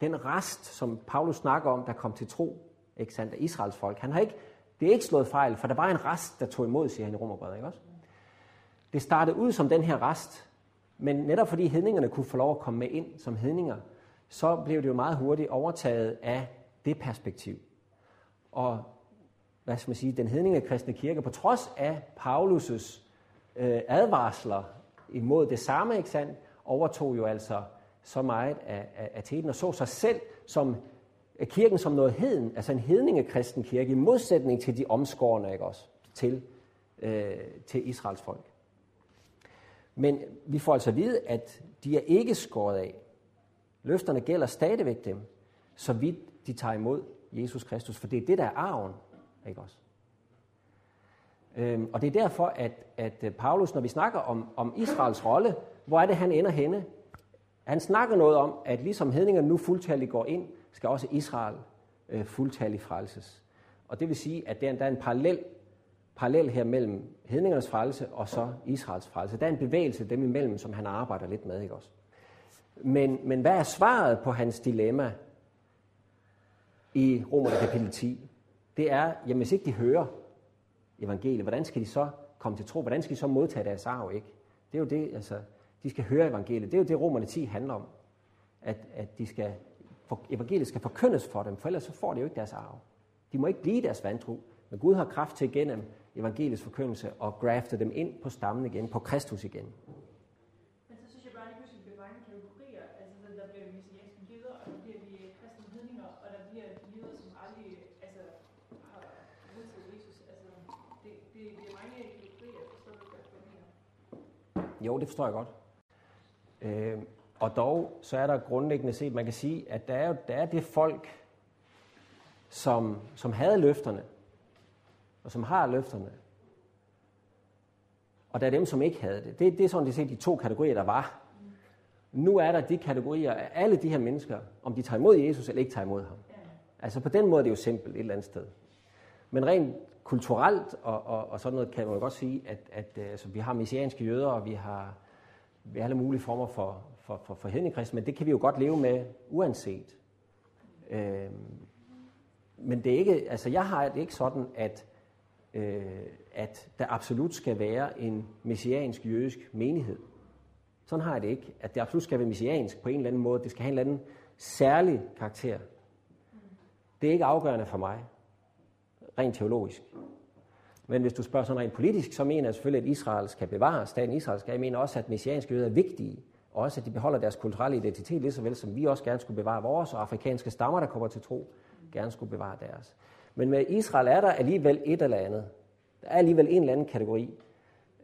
den rest, som Paulus snakker om, der kom til tro, ikke sandt, af Israels folk, han har ikke, det er ikke slået fejl, for der var en rest, der tog imod, siger han i Romerbrevet, ikke også? Det startede ud som den her rest, men netop fordi hedningerne kunne få lov at komme med ind som hedninger, så blev det jo meget hurtigt overtaget af det perspektiv. Og hvad skal man sige, den hedninge kristne kirke, på trods af Paulus' øh, advarsler imod det samme, ikke sandt, overtog jo altså så meget af, af, af teten og så sig selv som kirken som noget heden, altså en hedningekristen kirke, i modsætning til de omskårne, ikke også, til, øh, til Israels folk. Men vi får altså at vide, at de er ikke skåret af. Løfterne gælder stadigvæk dem, så vidt de tager imod Jesus Kristus, for det er det, der er arven, ikke også? Øhm, og det er derfor, at, at øh, Paulus, når vi snakker om, om Israels rolle, hvor er det, han ender henne? Han snakker noget om, at ligesom hedningerne nu fuldtalligt går ind, skal også Israel øh, fuldtalligt frelses. Og det vil sige, at der, der er en parallel, parallel her mellem hedningernes frelse og så Israels frelse. Der er en bevægelse dem imellem, som han arbejder lidt med, ikke også? Men, men hvad er svaret på hans dilemma i Romerne kapitel 10? Det er, jamen hvis ikke de hører evangeliet, hvordan skal de så komme til tro? Hvordan skal de så modtage deres arv, ikke? Det er jo det, altså, de skal høre evangeliet. Det er jo det, Romerne 10 handler om. At, at de skal, for, evangeliet skal forkyndes for dem, for ellers så får de jo ikke deres arv. De må ikke blive deres vantro, men Gud har kraft til gennem evangeliets forkyndelse og grafte dem ind på stammen igen, på Kristus igen. Men så synes jeg bare, at pludselig bliver mange kategorier. Altså, så der bliver messianske jøder, og der bliver de kristne hedninger, og der bliver jøder, som aldrig altså, har modtaget Jesus. Altså, det, det, det er mange kategorier, jeg forstår du godt, hvad jeg mener. Jo, det forstår jeg godt. Øh, og dog, så er der grundlæggende set, man kan sige, at der er, jo, der er det folk, som, som havde løfterne, og som har løfterne. Og der er dem, som ikke havde det. Det, det er sådan, det set de to kategorier, der var. Nu er der de kategorier af alle de her mennesker, om de tager imod Jesus eller ikke tager imod ham. Altså på den måde er det jo simpelt et eller andet sted. Men rent kulturelt og, og, og sådan noget kan man jo godt sige, at, at øh, altså, vi har messianske jøder, og vi har, vi har alle mulige former for, for, for, for hedningekristne, men det kan vi jo godt leve med uanset. Øh, men det er ikke, altså jeg har det ikke sådan, at, øh, at der absolut skal være en messiansk jødisk menighed. Sådan har jeg det ikke, at det absolut skal være messiansk på en eller anden måde. Det skal have en eller anden særlig karakter. Det er ikke afgørende for mig, rent teologisk. Men hvis du spørger sådan rent politisk, så mener jeg selvfølgelig, at Israel skal bevares, staten Israel skal. Jeg mener også, at messianske jøder er vigtige, og også at de beholder deres kulturelle identitet, lige så vel som vi også gerne skulle bevare vores, og afrikanske stammer, der kommer til tro, gerne skulle bevare deres. Men med Israel er der alligevel et eller andet. Der er alligevel en eller anden kategori,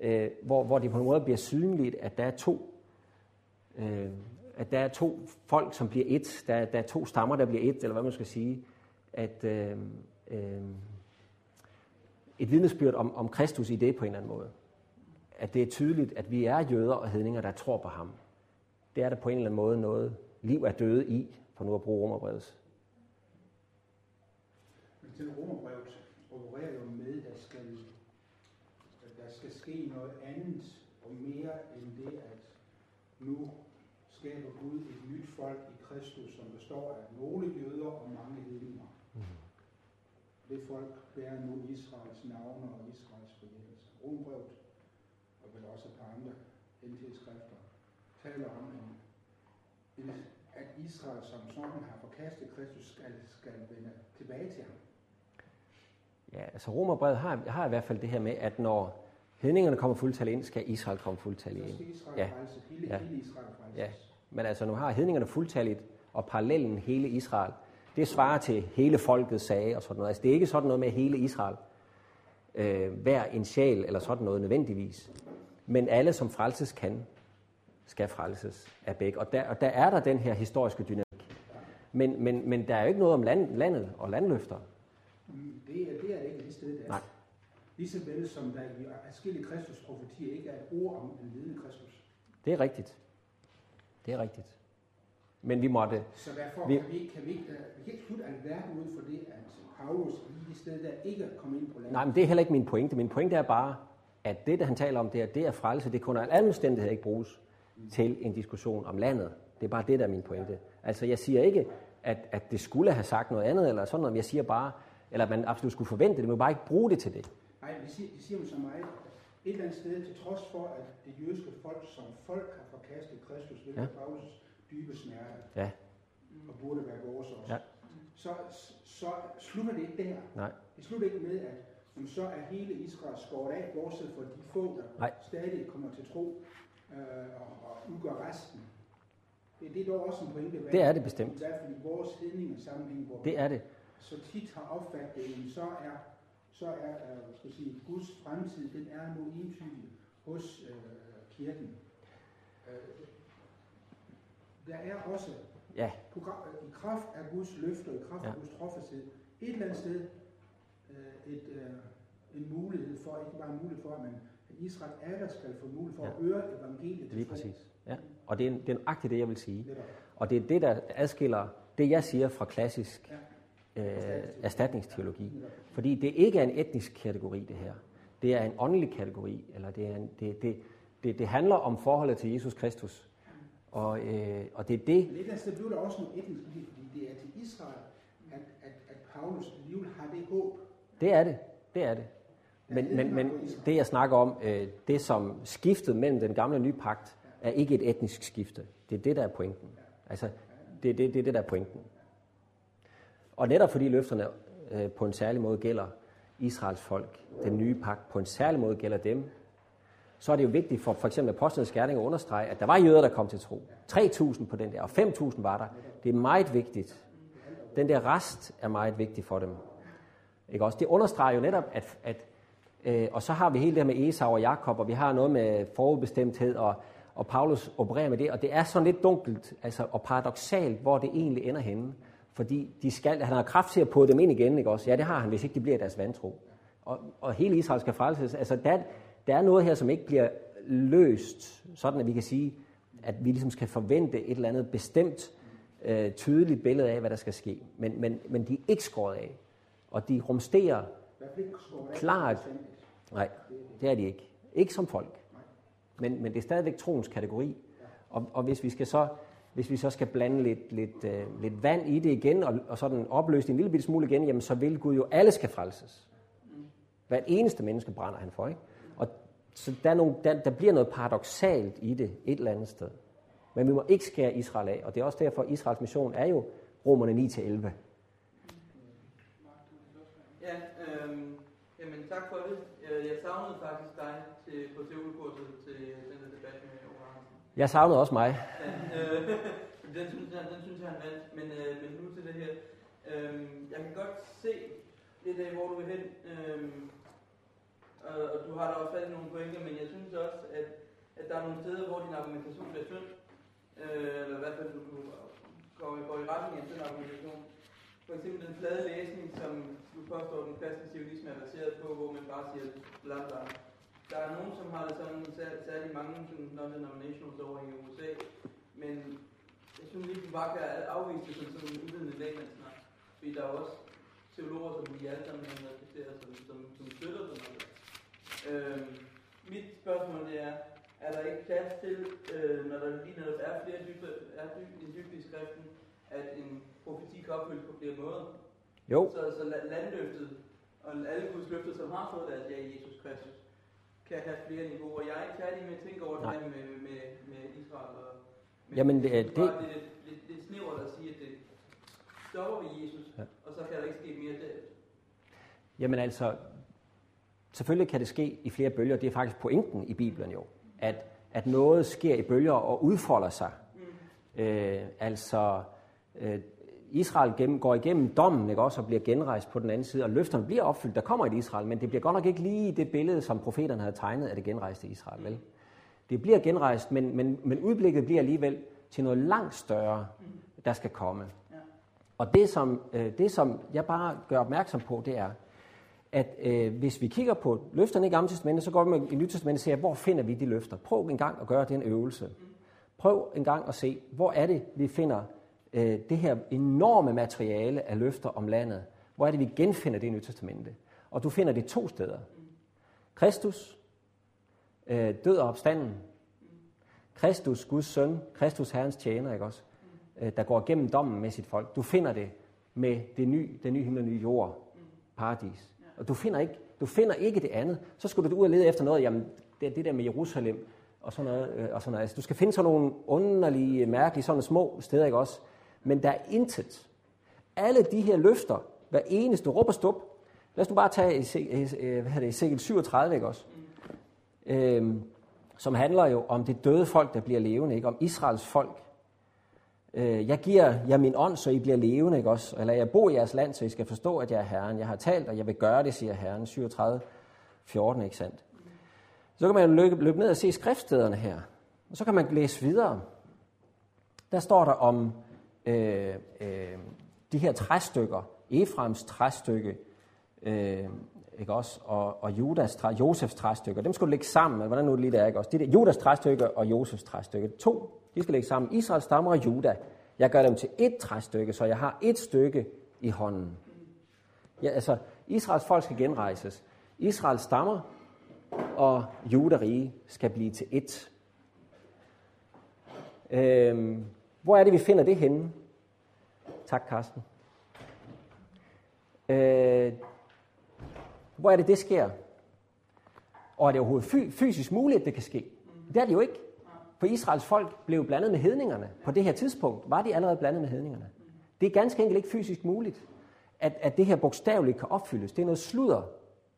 øh, hvor, hvor det på en måde bliver synligt, at der er to øh, at der er to folk, som bliver et. Der, der er to stammer, der bliver et, eller hvad man skal sige. At øh, øh, et vidnesbyrd om, om Kristus i det på en eller anden måde. At det er tydeligt, at vi er jøder og hedninger, der tror på ham. Det er der på en eller anden måde noget, liv er døde i, for nu at bruge romerbrevets. Men til romerbrevet opererer jo med, at der skal, at der skal ske noget andet og mere end det, at nu skaber Gud et nyt folk i Kristus, som består af nogle jøder og mange hedninger. Det folk bærer nu Israels navne og Israels forjættelse. Rombrevet, og vel også et par andre NT-skrifter, taler om, en, at Israel som sådan har forkastet Kristus, skal, skal vende tilbage til ham. Ja, altså Romerbrevet har, har i hvert fald det her med, at når hedningerne kommer fuldtallet ind, skal Israel komme fuldtallet ind. Så skal Israel Ja. frelse, hele, Ja. hele Israel frelses. Ja. Men altså nu har hedningerne fuldtalligt, og parallellen hele Israel, det svarer til hele folket sag og sådan noget. Altså det er ikke sådan noget med hele Israel, øh, hver en sjæl eller sådan noget nødvendigvis. Men alle, som frelses kan, skal frelses af begge. Og der, og der er der den her historiske dynamik. Men, men, men der er jo ikke noget om land, landet og landløfter. Det er, det er ikke det sted, der Nej. Ligeså vel som der i forskellige Kristus profetier ikke er et ord om en lidende Kristus. Det er rigtigt. Det er rigtigt. Men vi måtte... Så derfor Vi- vi, kan vi, ikke- kan vi, ikke, øh, vi kan ikke slutte alverden ud for det, at Paulus lige det sted, der ikke er kommet ind på landet. Nej, men det er heller ikke min pointe. Min pointe er bare, at det, der han taler om, det er, det er frelse. Det kunne under alle omstændigheder ikke bruges til en diskussion om landet. Det er bare det, der er min pointe. Altså, jeg siger ikke, at, at det skulle have sagt noget andet, eller sådan noget. men Jeg siger bare, eller at man absolut skulle forvente det. Må bare ikke bruge det til det. Nej, det siger, det siger man så meget. Et eller andet sted, til trods for, at det jødiske folk som folk har forkastet Kristus, hvilket ja. Paulus dybe smerte, Ja. og burde være vores også, Ja. så, så slutter det ikke der. Nej. Det slutter ikke med, at jamen, så er hele Israel skåret af, bortset fra de få, der Nej. stadig kommer til tro øh, og, og udgør resten. Det, det er dog også en pointe. hvad- Det er det bestemt. I hvert fald i vores hedninger sammenhæng, hvor Det er det. så tit har jamen, så er, så er øh, skal sige, Guds fremtid, den er nu entydig hos øh, kirken. Øh, der er også Ja. på, øh, i kraft af Guds løfter, i kraft af Ja. Guds trofasthed, et eller andet sted øh, et, øh, en mulighed for, ikke bare en mulighed for, at man at Israel er der skal få mulighed for Ja. at høre evangeliet. Lige præcis. Ja. Og det er, det er nøjagtigt det, jeg vil sige. Netop. Og det er det, der adskiller det, jeg siger fra klassisk Ja. øh, erstatningsteologi. Fordi det ikke er en etnisk kategori, det her. Det er en åndelig kategori, eller det, er en, det, det, det, det handler om forholdet til Jesus Kristus. Og, øh, og det er det, Men et eller andet sted blev der også noget etnisk det, fordi det er til Israel, at, at, at Paulus alligevel har det håb. det er det. Det er det. Men, men, men det, jeg snakker om, øh, det som skiftet mellem den gamle og nye pagt, er ikke et etnisk skifte. Det er det, der er pointen. Altså, det er det, det, det der er pointen. Og netop fordi løfterne øh, på en særlig måde gælder Israels folk, den nye pagt på en særlig måde gælder dem, så er det jo vigtigt for for eksempel apostlenes gerning at understrege, at der var jøder, der kom til tro. 3.000 på den der, og 5.000 var der. Det er meget vigtigt. Den der rest er meget vigtig for dem. Ikke også? Det understreger jo netop, at, at øh, og så har vi hele det her med Esau og Jakob, og vi har noget med forudbestemthed, og, og Paulus opererer med det, og det er sådan lidt dunkelt altså, og paradoxalt, hvor det egentlig ender henne. Fordi de skal, han har kraft til at på dem ind igen, ikke også? Ja, det har han, hvis ikke de bliver deres vantro. Og, og hele Israel skal frelses. Altså, der, der er noget her, som ikke bliver løst, sådan at vi kan sige, at vi ligesom skal forvente et eller andet bestemt, øh, tydeligt billede af, hvad der skal ske. Men, men, men de er ikke skåret af. Og de rumsterer Klart. Nej, det er de ikke. Ikke som folk. Men, men det er stadigvæk troens kategori. Og, og hvis, vi skal så, hvis vi så skal blande lidt, lidt, øh, lidt vand i det igen, og, og sådan opløse det en lille smule igen, jamen så vil Gud jo, alle skal frelses. Hvert eneste menneske brænder han for, ikke? Og så der, er nogle, der, der bliver noget paradoxalt i det et eller andet sted. Men vi må ikke skære Israel af, og det er også derfor, at Israels mission er jo romerne 9-11. Ja, øhm, jamen tak for det. Øh, Jeg savnede faktisk dig til, på teologikurset til den der debat med Andersen. Jeg savnede også mig. Ja, øh, den, synes jeg, den synes jeg, han vandt. Men, øh, men nu til det her. Øhm, jeg kan godt se lidt af, hvor du vil hen. Øhm, og, og du har da også fat i nogle pointer, men jeg synes også, at, at der er nogle steder, hvor din argumentation bliver tynd. Øh, eller i hvert fald, du går, går i retning af den argumentation. for eksempel den flade læsning, som du påstår, den kristne zionisme er baseret på, hvor man bare siger bla bla. Der er nogen, som har det sådan, sær- særligt mange sådan non-denominationals over i USA, men jeg synes ikke, du bare kan afvise det som sådan en uvidende lægmandssnak. Fordi der er også teologer, som vi alle sammen respekterer, som, som, som støtter sådan Øhm, mit spørgsmål det er, er der ikke plads til, øh, når der lige netop er flere dybde, er dyb, en dybde i skriften, at en profeti kan opfyldes på flere måder? Jo, Så, så la- landløftet og alle Guds løfter, som har fået deres ja i Jesus Kristus, kan have flere niveauer. Jeg er ikke færdig med at tænke over det Nej. her med, med, med Israel. Og, med, Jamen, det- det- det er lidt, lidt, lidt snævert at sige, at det stopper ved Jesus, Ja. og så kan der ikke ske mere derefter. Jamen altså, selvfølgelig kan det ske i flere bølger. Det er faktisk pointen i Bibelen jo. At, at noget sker i bølger og udfolder sig. Mm. Øh, altså, øh, Israel gennem, går igennem dommen ikke også, og bliver genrejst på den anden side, og løfterne bliver opfyldt. Der kommer et Israel, men det bliver godt nok ikke lige det billede, som profeterne havde tegnet af det genrejste Israel. Vel? Det bliver genrejst, men, men, men udblikket bliver alligevel til noget langt større, der skal komme. Ja. Og det som, øh, det, som jeg bare gør opmærksom på, det er, at øh, hvis vi kigger på løfterne i Gamle Testamentet, så går vi med i Nye Testamentet og siger, hvor finder vi de løfter? Prøv en gang at gøre den øvelse. Prøv en gang at se, hvor er det, vi finder øh, det her enorme materiale af løfter om landet. Hvor er det, vi genfinder det i Nye Testamentet? Og du finder det to steder. Kristus, øh, død og opstanden. Kristus, Guds søn, Kristus, Herrens tjener, ikke også? Øh, der går gennem dommen med sit folk. Du finder det med det nye, den nye himmel og nye jord, paradis. Og du finder, ikke, du finder ikke det andet. Så skulle du ud og lede efter noget, jamen det, er det der med Jerusalem, og sådan noget. øh, Og sådan noget. Altså, du skal finde sådan nogle underlige, øh, mærkelige, sådan små steder, ikke også? Men der er intet. Alle de her løfter, hver eneste råb og stup, lad os nu bare tage i, øh, hvad det, Ezekiel 37, ikke også? Øhm, som handler jo om det døde folk, der bliver levende, ikke? om Israels folk. Øh, jeg giver jer min ånd, så I bliver levende, ikke også? Eller jeg bor i jeres land, så I skal forstå, at jeg er Herren. Jeg har talt, og jeg vil gøre det, siger Herren. 37, 14, ikke sandt? Så kan man løbe, løbe ned og se skriftstederne her. Og så kan man læse videre. Der står der om øh, øh, de her træstykker. Efraims træstykke, øh, ikke også? Og, og Judas træ, Josefs træstykker. Dem skulle du lægge sammen. Hvordan nu lige det er, ikke også? Det der, Judas træstykke og Josefs træstykke. To, de skal lægge sammen. Israels stammer og Juda. Jeg gør dem til et træstykke, så jeg har et stykke i hånden. Ja, altså, Israels folk skal genrejses. Israels stammer og juderige skal blive til ét. Øhm, hvor er det, vi finder det henne? Tak, Carsten. Øh, hvor er det, det sker? Og er det overhovedet fy- fysisk muligt, at det kan ske? Det er det jo ikke. For Israels folk blev blandet med hedningerne. På det her tidspunkt var de allerede blandet med hedningerne. Det er ganske enkelt ikke fysisk muligt, at, at det her bogstaveligt kan opfyldes. Det er noget sludder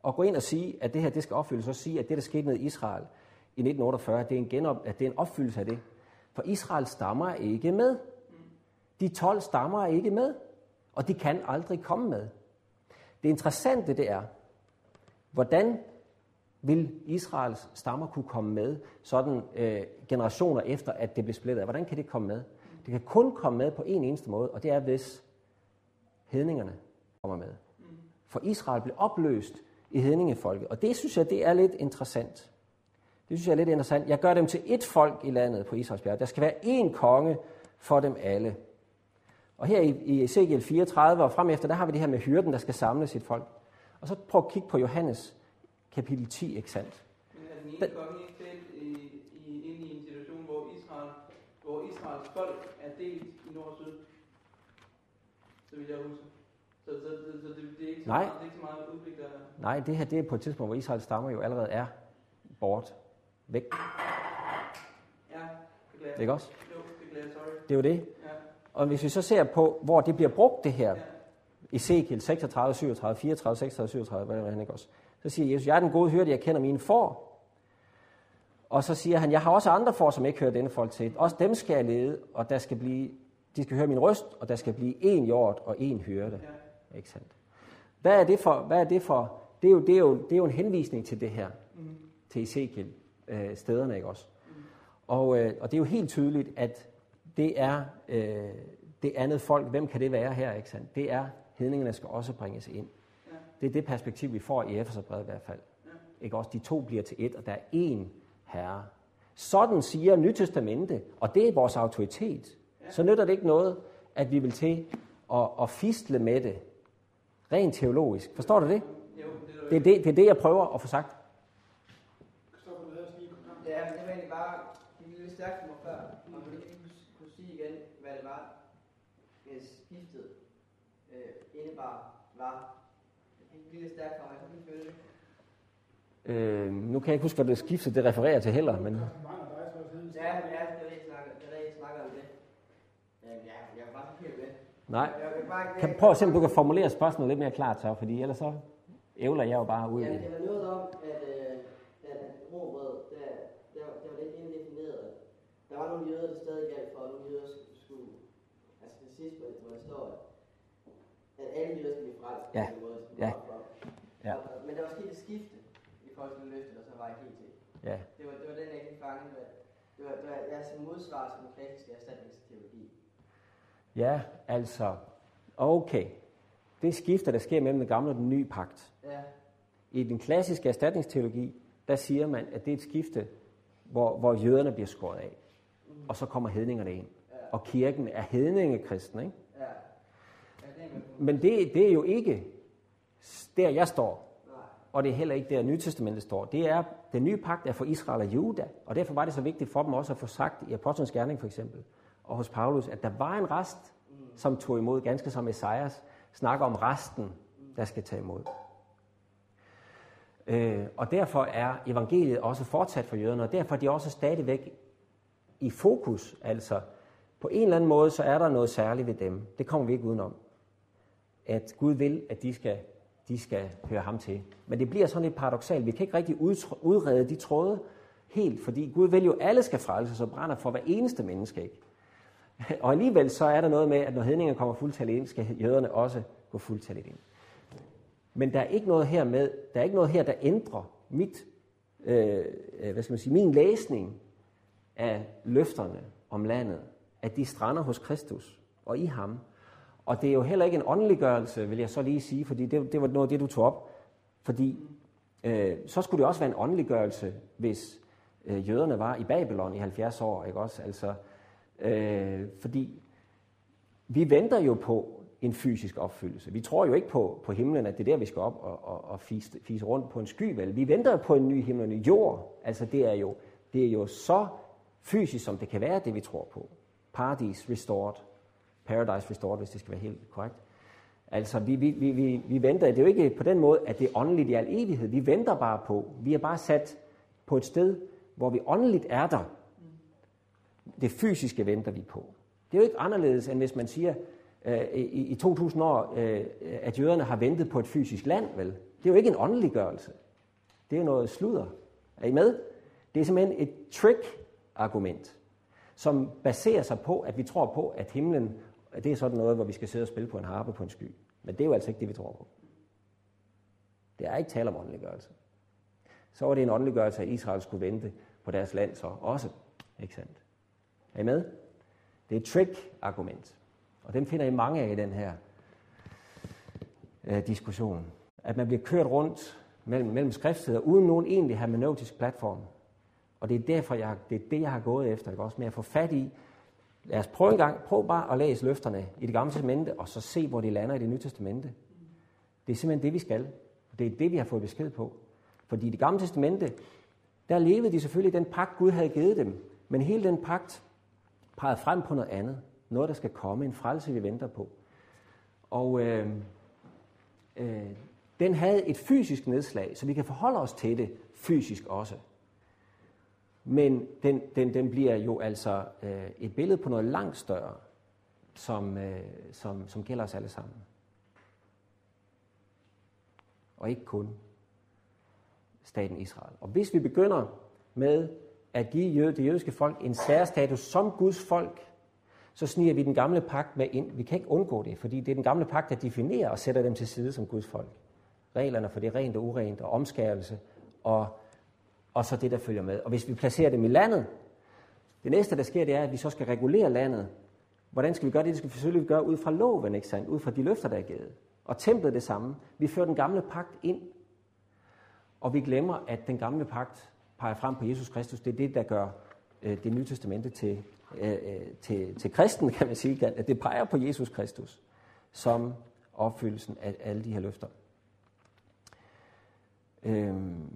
at gå ind og sige, at det her det skal opfyldes, og sige, at det, der skete med Israel i 1948, det er en, genop, at det er en opfyldelse af det. For Israels stammer ikke med. De 12 stammer ikke med, og de kan aldrig komme med. Det interessante det er, hvordan vil Israels stammer kunne komme med, sådan øh, generationer efter, at det blev splittet? Hvordan kan det komme med? Det kan kun komme med på en eneste måde, og det er, hvis hedningerne kommer med. For Israel blev opløst i hedningefolket, og det synes jeg, det er lidt interessant. Det synes jeg er lidt interessant. Jeg gør dem til ét folk i landet på Israels bjerg. Der skal være én konge for dem alle. Og her i, i Ezekiel 34 og frem efter, der har vi det her med hyrden, der skal samle sit folk. Og så prøv at kigge på Johannes kapitel 10, ikke sandt? Men er den ene Den- konge ikke delt i, i, inde i en situation, hvor, Israel, hvor Israels folk er delt i nord og syd? Så vil jeg huske. Så, så, så, så det, det, er ikke så Nej. meget, det er ikke så meget udblik, der er. Nej, det her det er på et tidspunkt, hvor Israels stammer jo allerede er bort. Væk. Ja, beklager. Ikke også? Jo, beklager, sorry. Det er jo det. Ja, Og hvis vi så ser på, hvor det bliver brugt det her, ja. Ezekiel 36, 37, 34, 36, 37, hvad er det, han ikke også? Så siger Jesus, jeg er den gode hyrde, jeg kender mine får. Og så siger han, jeg har også andre får, som ikke hører denne folk til. Også dem skal jeg lede, og der skal blive, de skal høre min røst, og der skal blive en hjort og en hyrde. ja. Ikke sandt? Hvad er det for? Hvad er det for? Det er jo, det er jo, det er jo en henvisning til det her, Mm. til Ezekiel øh, stederne, ikke også? Og, øh, og det er jo helt tydeligt, at det er øh, det andet folk. Hvem kan det være her, ikke sandt? Det er hedningerne skal også bringes ind. Ja. Det er det perspektiv, vi får i Efeserbrevet i hvert fald. Ikke også? De to bliver til et, og der er én herre. Sådan siger Nytestamente, og det er vores autoritet. Så nytter det ikke noget, at vi vil til at, at fistle med det, rent teologisk. Forstår du det? Jo, det er Det det, er det, jeg prøver at få sagt. Ja, men det var egentlig bare, det blev lidt stærkt for mig før, og man ikke kunne, sige igen, hvad det var, øh, skiftet øh, indebar var. Det lidt stærkt for mig, ikke føle det. Øh, nu kan jeg ikke huske, hvad det skifte det refererer til heller, men og. Ja, ja, det var det, jeg snakker, det var det, jeg snakker om det. Ja, jeg var bare helt med. nej. Jeg, jeg, bare, ikke- Kan prøve at se, om du kan formulere spørgsmålet lidt mere klart, så, fordi ellers så ævler jeg jo bare ud Ja, det. det var noget om, at, øh, at robrød, der, der, der var lidt indefineret. Der var nogle jøder, der stadig galt for, at nogle jøder skulle, skulle altså til sidst, hvor det, hvor det står, at alle jøder skal blive frelst Ja. på den måde, som Ja. Ja. Og, men der var sket et skifte i forhold til løftet, og så var jeg helt til. Ja. Det var, det var den, jeg ikke fanget. Det var, det var, det var jeg som modsvar til den klassiske erstatningsteologi. Ja, altså, okay. Det skifte, der sker mellem den gamle og den nye pagt. Ja, I den klassiske erstatningsteologi, der siger man, at det er et skifte, hvor, hvor jøderne bliver skåret af. Og så kommer hedningerne ind. ja, Og kirken er hedningekristen, ikke? ja. Ja, det er. Men det, det er jo ikke der, jeg står. Nej. Og det er heller ikke der, Nytestamentet står. Det er, den nye pagt er for Israel og Juda. Og derfor var det så vigtigt for dem også at få sagt i Apostlenes Gerning for eksempel, og hos Paulus, at der var en rest, som tog imod, ganske som Esajas snakker om resten, der skal tage imod. Øh, og derfor er evangeliet også fortsat for jøderne, og derfor er de også stadigvæk i fokus. Altså, på en eller anden måde, så er der noget særligt ved dem. Det kommer vi ikke udenom. At Gud vil, at de skal, de skal høre ham til. Men det bliver sådan lidt paradoxalt. Vi kan ikke rigtig udrede de tråde helt, fordi Gud vil jo, at alle skal frelses og brænder for hver eneste menneske. Ikke? Og alligevel så er der noget med, at når hedninger kommer fuldtalligt ind, skal jøderne også gå fuldtalligt ind. Men der er ikke noget her med, der er ikke noget her, der ændrer mit, øh, øh, hvad skal man sige, min læsning af løfterne om landet, at de strander hos Kristus og i ham. Og det er jo heller ikke en åndeliggørelse, vil jeg så lige sige, fordi det, det var noget af det, du tog op. Fordi øh, så skulle det også være en åndeliggørelse, hvis øh, jøderne var i Babylon i 70 år, ikke også? Altså, øh, fordi vi venter jo på en fysisk opfyldelse. Vi tror jo ikke på, på himlen, at det er der, vi skal op og, og, og fise, fise rundt på en sky, vel? Vi venter på en ny himmel og en ny jord. Altså, det er, jo, det er jo så fysisk, som det kan være, det vi tror på. Paradis restored. Paradise restored, hvis det skal være helt korrekt. Altså, vi, vi, vi, vi, vi venter, det er jo ikke på den måde, at det er åndeligt i al evighed. Vi venter bare på, vi er bare sat på et sted, hvor vi åndeligt er der. Det fysiske venter vi på. Det er jo ikke anderledes, end hvis man siger, øh, i, i 2000 år, øh, at jøderne har ventet på et fysisk land, vel? Det er jo ikke en åndeliggørelse. Det er noget sludder. Er I med? Det er simpelthen et trick-argument, som baserer sig på, at vi tror på, at himlen, at det er sådan noget, hvor vi skal sidde og spille på en harpe på en sky. Men det er jo altså ikke det, vi tror på. Det er ikke tale om åndeliggørelse. Så var det en åndeliggørelse, at Israel skulle vente på deres land så også. Ikke sandt? Er I med? Det er et trick-argument. Og dem finder I mange af i den her øh, diskussion. At man bliver kørt rundt mellem, mellem skriftsteder, uden nogen egentlig hermeneutisk platform. Og det er derfor, jeg, det er det, jeg har gået efter, ikke? også med at få fat i. Lad os prøve en gang, prøv bare at læse løfterne i det gamle testamente, og så se, hvor de lander i det nye testamente. Det er simpelthen det, vi skal. Det er det, vi har fået besked på. Fordi i det gamle testamente, der levede de selvfølgelig den pagt, Gud havde givet dem. Men hele den pagt pegede frem på noget andet. Noget, der skal komme. En frelse, vi venter på. Og øh, øh, den havde et fysisk nedslag, så vi kan forholde os til det fysisk også. Men den, den, den bliver jo altså øh, et billede på noget langt større, som, øh, som, som gælder os alle sammen. Og ikke kun staten Israel. Og hvis vi begynder med at give det jødiske folk en særstatus som Guds folk, så sniger vi den gamle pagt med ind. Vi kan ikke undgå det, fordi det er den gamle pagt, der definerer og sætter dem til side som Guds folk. Reglerne for det rent og urent og omskærelse og, og så det, der følger med. Og hvis vi placerer dem i landet, det næste, der sker, det er, at vi så skal regulere landet. Hvordan skal vi gøre det? Det skal vi selvfølgelig gøre ud fra loven, ikke sandt? Ud fra de løfter, der er givet. Og templet det samme. Vi fører den gamle pagt ind, og vi glemmer, at den gamle pagt peger frem på Jesus Kristus. Det er det, der gør øh, det nye testamente til, øh, øh til, til kristen, kan man sige. At det peger på Jesus Kristus som opfyldelsen af alle de her løfter. Øhm,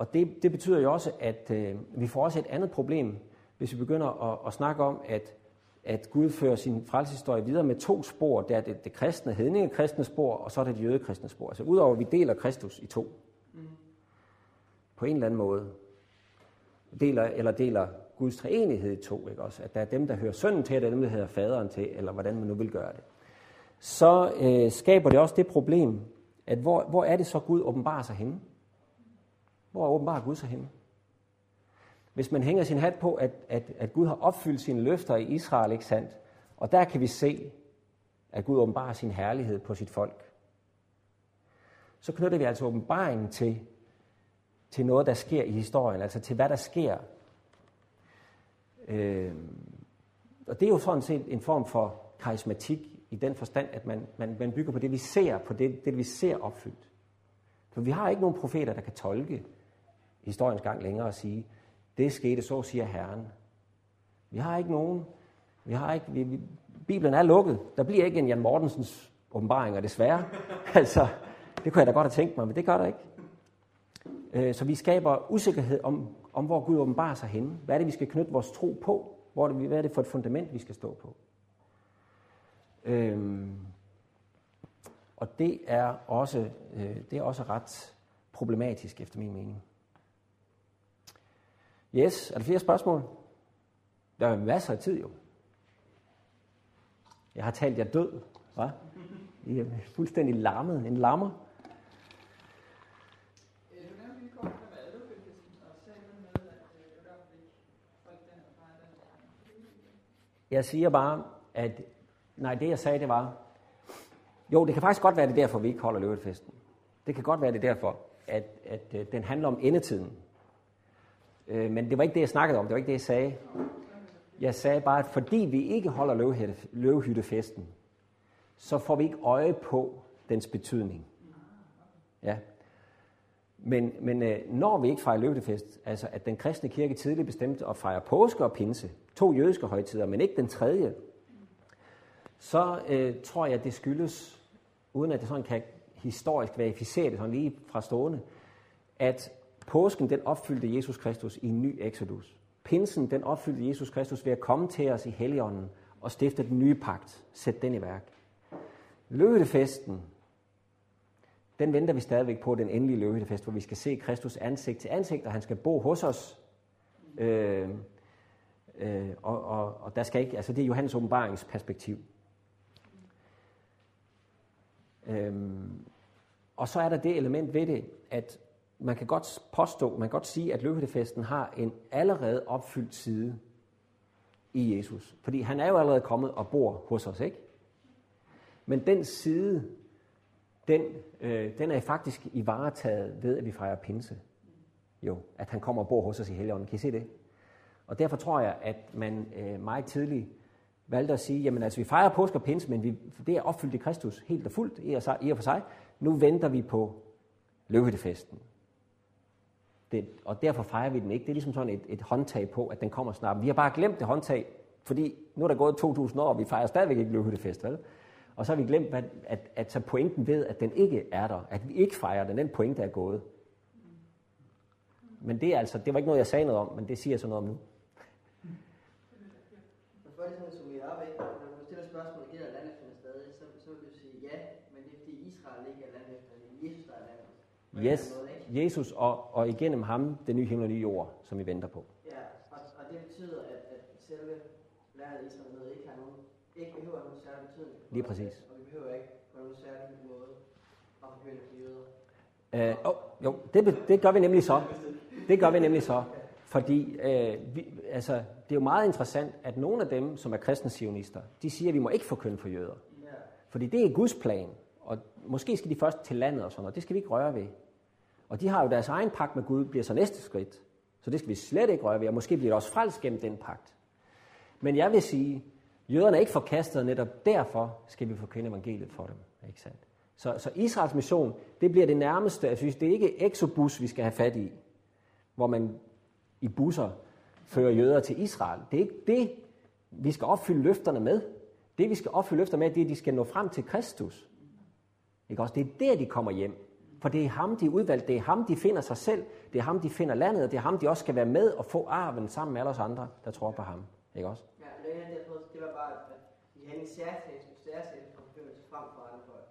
og det, det betyder jo også, at øh, vi får også et andet problem, hvis vi begynder at, at snakke om, at, at Gud fører sin frelseshistorie videre med to spor. Der er det, det kristne, hedninge kristne spor, og så er det det jødekristne spor. Altså udover at vi deler Kristus i to. Mm. På en eller anden måde. Deler, eller deler Guds treenighed i to. Ikke også? At der er dem, der hører sønnen til, og der er dem, der hedder faderen til, eller hvordan man nu vil gøre det. Så øh, skaber det også det problem, at hvor, hvor er det så Gud åbenbarer sig henne? Hvor åbenbart Gud sig henne? Hvis man hænger sin hat på, at, at, at Gud har opfyldt sine løfter i Israel, ikke sandt? Og der kan vi se, at Gud åbenbarer sin herlighed på sit folk. Så knytter vi altså åbenbaringen til, til noget, der sker i historien, altså til hvad der sker. Øh, og det er jo sådan set en form for karismatik i den forstand, at man, man, man bygger på det, vi ser, på det, det, vi ser opfyldt. For vi har ikke nogen profeter, der kan tolke historiens gang længere og sige, det skete, så siger Herren. Vi har ikke nogen. Vi har ikke, vi, vi, Bibelen er lukket. Der bliver ikke en Jan Mortensens åbenbaringer, desværre. altså, det kunne jeg da godt have tænkt mig, men det gør der ikke. Øh, så vi skaber usikkerhed om, om, hvor Gud åbenbarer sig henne. Hvad er det, vi skal knytte vores tro på? Hvor er det, hvad er det for et fundament, vi skal stå på? Øhm, og det er, også, øh, det er også ret problematisk, efter min mening. Yes, er der flere spørgsmål? Der er masser af tid jo. Jeg har talt jer død, hva? I er fuldstændig larmet. En lammer. Jeg siger bare, at nej, det jeg sagde, det var, jo, det kan faktisk godt være, det derfor, vi ikke holder løvetfesten. Det kan godt være, det derfor, at, at, at den handler om endetiden. Øh, men det var ikke det, jeg snakkede om. Det var ikke det, jeg sagde. Jeg sagde bare, at fordi vi ikke holder løvehyttefesten, så får vi ikke øje på dens betydning. Ja. Men, men øh, når vi ikke fejrer løvehyttefest, altså at den kristne kirke tidligt bestemte at fejre påske og pinse, to jødiske højtider, men ikke den tredje, så øh, tror jeg, at det skyldes, uden at det sådan kan historisk verificere det sådan lige fra stående, at Påsken den opfyldte Jesus Kristus i en ny eksodus. Pinsen den opfyldte Jesus Kristus ved at komme til os i Helligånden og stifte den nye pagt. Sæt den i værk. Løvetefesten, den venter vi stadigvæk på, den endelige løvetefest, hvor vi skal se Kristus ansigt til ansigt, og han skal bo hos os. Øh, øh, og, og, og der skal ikke, altså det er Johannes åbenbaringsperspektiv. Øh, og så er der det element ved det, at man kan godt påstå, man kan godt sige, at løvehyttefesten har en allerede opfyldt side i Jesus. Fordi han er jo allerede kommet og bor hos os, ikke? Men den side, den, øh, den er faktisk i varetaget ved, at vi fejrer pinse. Jo, at han kommer og bor hos os i Helligånden. Kan I se det? Og derfor tror jeg, at man øh, meget tidligt valgte at sige, jamen altså vi fejrer påske og pinse, men vi, det er opfyldt i Kristus helt og fuldt i og for sig. Nu venter vi på løvehyttefesten. Det, og derfor fejrer vi den ikke. Det er ligesom sådan et, et håndtag på, at den kommer snart. Vi har bare glemt det håndtag, fordi nu er der gået 2000 år, og vi fejrer stadigvæk ikke Løvhyttefest, vel? Og så har vi glemt, at, at, at så pointen ved, at den ikke er der, at vi ikke fejrer den, den pointe er gået. Men det er altså, det var ikke noget, jeg sagde noget om, men det siger jeg så noget om nu. For det sådan op, ikke? Når du stiller spørgsmål, gider landeften stadig, så, så vil du sige ja, men det er fordi Israel ikke er landeften, det er Jesus, der er landeften. Yes. Jesus og, og igennem ham det nye himmel og nye jord, som vi venter på. Ja, og, og det betyder, at, at selve læret Israel ikke har nogen, ikke behøver nogen særlig betydning. Lige præcis. Og vi behøver ikke på nogen særlig måde at begynde for jøder. Øh, oh, jo, det, det gør vi nemlig så. Det gør vi nemlig så. Fordi øh, vi, altså, det er jo meget interessant, at nogle af dem, som er kristne sionister, de siger, at vi må ikke forkynde for jøder. Ja. Fordi det er Guds plan. Og måske skal de først til landet og sådan noget. Det skal vi ikke røre ved. Og de har jo deres egen pagt med Gud, bliver så næste skridt. Så det skal vi slet ikke røre ved, og måske bliver det også frelst gennem den pagt. Men jeg vil sige, Jøderne er ikke forkastet, og netop derfor skal vi forkynde evangeliet for dem. Ikke sandt? Så, så Israels mission, det bliver det nærmeste. Jeg synes, det er ikke exobus, vi skal have fat i, hvor man i busser fører jøder til Israel. Det er ikke det, vi skal opfylde løfterne med. Det, vi skal opfylde løfterne med, det er, at de skal nå frem til Kristus. Ikke også? Det er der, de kommer hjem. For det er ham, de er udvalgt. Det er ham, de finder sig selv. Det er ham, de finder landet. Og det er ham, de også skal være med og få arven sammen med alle os andre, der tror på ham. Ikke også? Ja, det, er, det, det var bare, at de havde en særstatus, særstatus for forfølgelse frem for andre folk.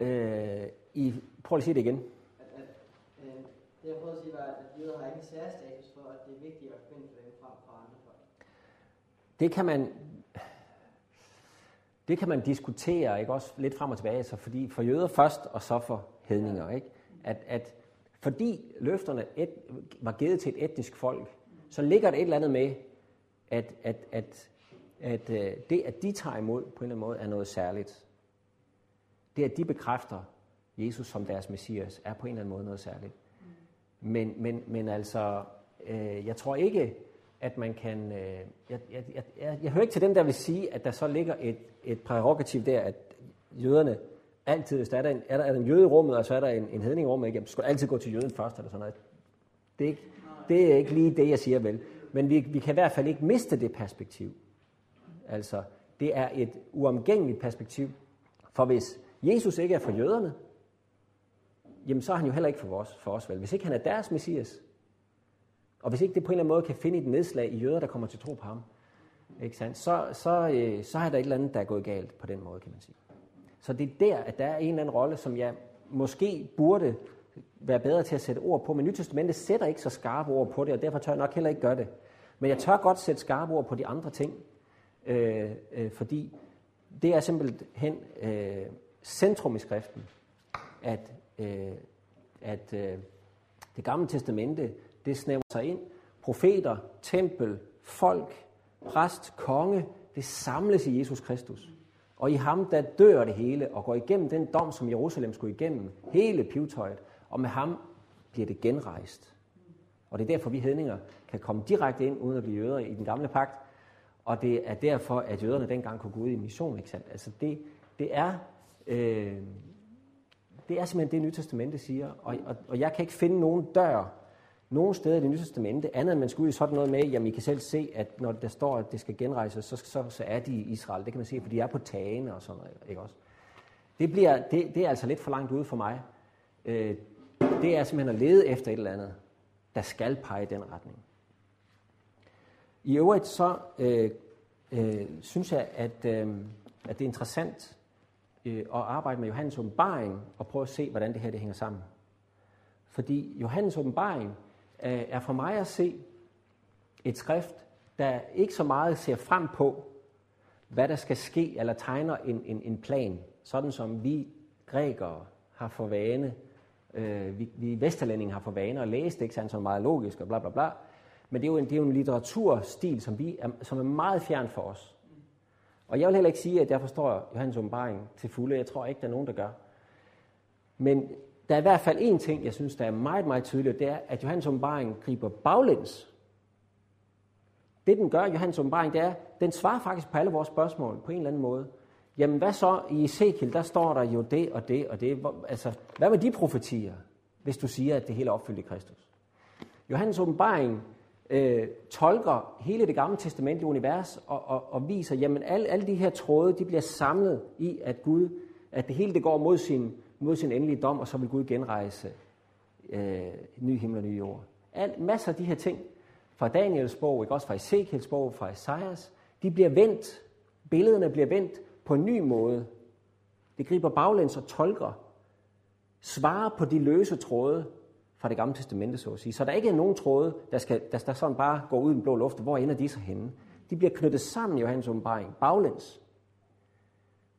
Øh, I, prøv at sige det igen. At, at, øh, det jeg prøvede at sige var, at jøder har ikke en særstatus for, at det er vigtigt at finde for dem frem for andre folk. Det kan man, det kan man diskutere, ikke også lidt frem og tilbage, så fordi for jøder først, og så for hedninger, ikke? At, at fordi løfterne et, var givet til et etnisk folk, så ligger der et eller andet med, at, at, at, at øh, det, at de tager imod på en eller anden måde, er noget særligt. Det, at de bekræfter Jesus som deres messias, er på en eller anden måde noget særligt. Men, men, men altså, øh, jeg tror ikke, at man kan... Øh, jeg, jeg, jeg, jeg, jeg hører ikke til dem, der vil sige, at der så ligger et, et prærogativ der, at jøderne altid, hvis der er, der en, er, der, er der en jøde i rummet, og så er der en, en hedning i rummet. Jamen, skal altid gå til jøden først, eller sådan noget. Det er, ikke, det er ikke lige det, jeg siger vel. Men vi, vi kan i hvert fald ikke miste det perspektiv. Altså, det er et uomgængeligt perspektiv. For hvis Jesus ikke er for jøderne, jamen så er han jo heller ikke for os, for os vel. Hvis ikke han er deres messias, og hvis ikke det på en eller anden måde kan finde et nedslag i jøder, der kommer til tro på ham, ikke sandt? Så, så, øh, så er der et eller andet, der er gået galt på den måde, kan man sige. Så det er der, at der er en eller anden rolle, som jeg måske burde være bedre til at sætte ord på, men Nytestamentet sætter ikke så skarpe ord på det, og derfor tør jeg nok heller ikke gøre det. Men jeg tør godt sætte skarpe ord på de andre ting, øh, øh, fordi det er simpelthen øh, centrum i skriften, at, øh, at øh, det gamle testamente, det snæver sig ind. Profeter, tempel, folk, præst, konge, det samles i Jesus Kristus. Og i ham, der dør det hele og går igennem den dom, som Jerusalem skulle igennem, hele pivtøjet, og med ham bliver det genrejst. Og det er derfor, vi hedninger kan komme direkte ind, uden at blive jøder i den gamle pagt. Og det er derfor, at jøderne dengang kunne gå ud i mission. Ikke sandt? Altså det, det, er, øh, det er simpelthen det, Nye Testamente siger. Og, og, og jeg kan ikke finde nogen dør, nogle steder i det nye testamente, andet end man skulle ud i sådan noget med, jamen I kan selv se, at når der står, at det skal genrejses, så, så, så er de i Israel. Det kan man se, for de er på tagene og sådan noget. Ikke også? Det, bliver, det, det er altså lidt for langt ude for mig. Øh, det er simpelthen at lede efter et eller andet, der skal pege i den retning. I øvrigt så øh, øh, synes jeg, at, øh, at det er interessant øh, at arbejde med Johannes åbenbaring og prøve at se, hvordan det her det hænger sammen. Fordi Johannes åbenbaring Øh, er for mig at se et skrift, der ikke så meget ser frem på, hvad der skal ske, eller tegner en, en, en plan, sådan som vi grækere har for vane, øh, vi, vi vesterlændinge har for vane at læse det, ikke sandt, som meget logisk og bla bla bla. Men det er jo en, det er jo en litteraturstil, som, vi er, som er meget fjern for os. Og jeg vil heller ikke sige, at jeg forstår Johannes åbenbaring til fulde. Jeg tror ikke, der er nogen, der gør. Men der er i hvert fald en ting, jeg synes, der er meget, meget tydeligt, det er, at Johannes åbenbaring griber baglæns. Det, den gør, Johannes åbenbaring, det er, den svarer faktisk på alle vores spørgsmål på en eller anden måde. Jamen, hvad så i Ezekiel, der står der jo det og det og det. Altså, hvad med de profetier, hvis du siger, at det hele er opfyldt i Kristus? Johannes åbenbaring øh, tolker hele det gamle testamentlige univers og, og, og viser, jamen alle, alle de her tråde, de bliver samlet i, at Gud, at det hele det går mod sin, mod sin endelige dom, og så vil Gud genrejse øh, ny himmel og ny jord. Al, masser af de her ting fra Daniels bog, ikke også fra Ezekiels bog, fra Esajas, de bliver vendt, billederne bliver vendt på en ny måde. Det griber baglæns og tolker, svarer på de løse tråde fra det gamle testamente, så at sige. Så der ikke er nogen tråde, der, skal, der, der sådan bare går ud i den blå luft. Hvor ender de så henne? De bliver knyttet sammen i Johannes åbenbaring, baglæns.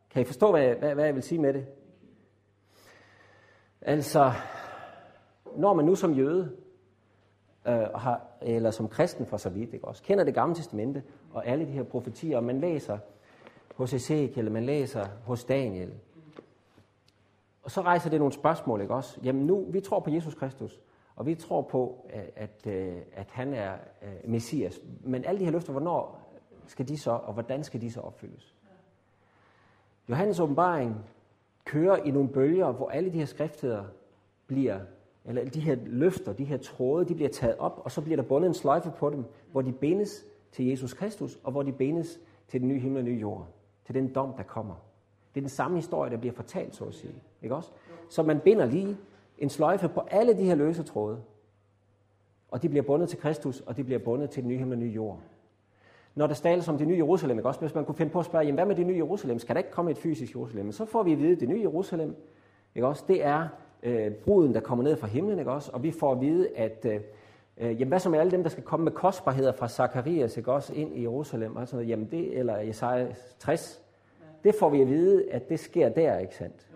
Kan I forstå, hvad, hvad, hvad jeg vil sige med det? Altså, når man nu som jøde, øh, har, eller som kristen for så vidt, ikke også, kender det gamle testamente og alle de her profetier, og man læser hos Ezekiel, man læser hos Daniel, og så rejser det nogle spørgsmål, ikke også? Jamen nu, vi tror på Jesus Kristus, og vi tror på, øh, at, at, at han er uh, Messias. Men alle de her løfter, hvornår, skal de så, og hvordan skal de så opfyldes? Johannes åbenbaring kører i nogle bølger, hvor alle de her skriftheder bliver, eller de her løfter, de her tråde, de bliver taget op, og så bliver der bundet en sløjfe på dem, hvor de bindes til Jesus Kristus, og hvor de bindes til den nye himmel og nye jord, til den dom, der kommer. Det er den samme historie, der bliver fortalt, så at sige. Ikke også? Så man binder lige en sløjfe på alle de her løse tråde, og de bliver bundet til Kristus, og de bliver bundet til den nye himmel og nye jord. Når der tales om det nye Jerusalem, ikke også? hvis man kunne finde på at spørge, jamen, hvad med det nye Jerusalem? Skal der ikke komme et fysisk Jerusalem? Så får vi at vide, at det nye Jerusalem, ikke også? det er øh, bruden, der kommer ned fra himlen, ikke også? og vi får at vide, at øh, øh jamen, hvad så med alle dem, der skal komme med kostbarheder fra Zakarias, ikke også, ind i Jerusalem, altså, jamen det, eller Jesaja 60, det får vi at vide, at det sker der, ikke sandt?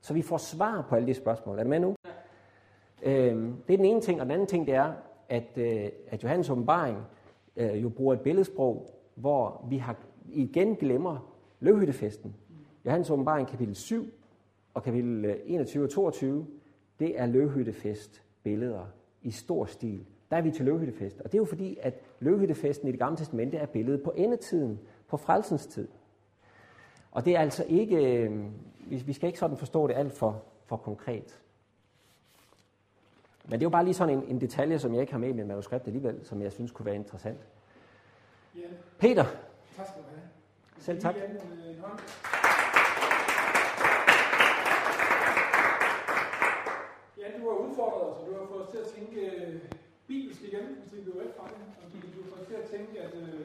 Så vi får svar på alle de spørgsmål. Er du med nu? Øh, det er den ene ting, og den anden ting, det er, at, øh, at Johannes åbenbaring øh, jo bruger et billedsprog, hvor vi har igen glemmer løvhyttefesten. Johannes åbenbaring kapitel 7 og kapitel øh, 21 og 22, det er løvhyttefest billeder i stor stil. Der er vi til løvhyttefest. Og det er jo fordi, at løvhyttefesten i det gamle testamente er billedet på endetiden, på frelsens tid. Og det er altså ikke, øh, vi skal ikke sådan forstå det alt for, for konkret. Men det er jo bare lige sådan en, en detalje, som jeg ikke har med i mit manuskript alligevel, som jeg synes kunne være interessant. Ja. Peter. Tak skal du have. Selv tak. Ja, du har udfordret os, og du har fået os til at tænke uh, bibelsk igen, hvis vi blev væk fra det. Og du har fået os til at tænke, at uh,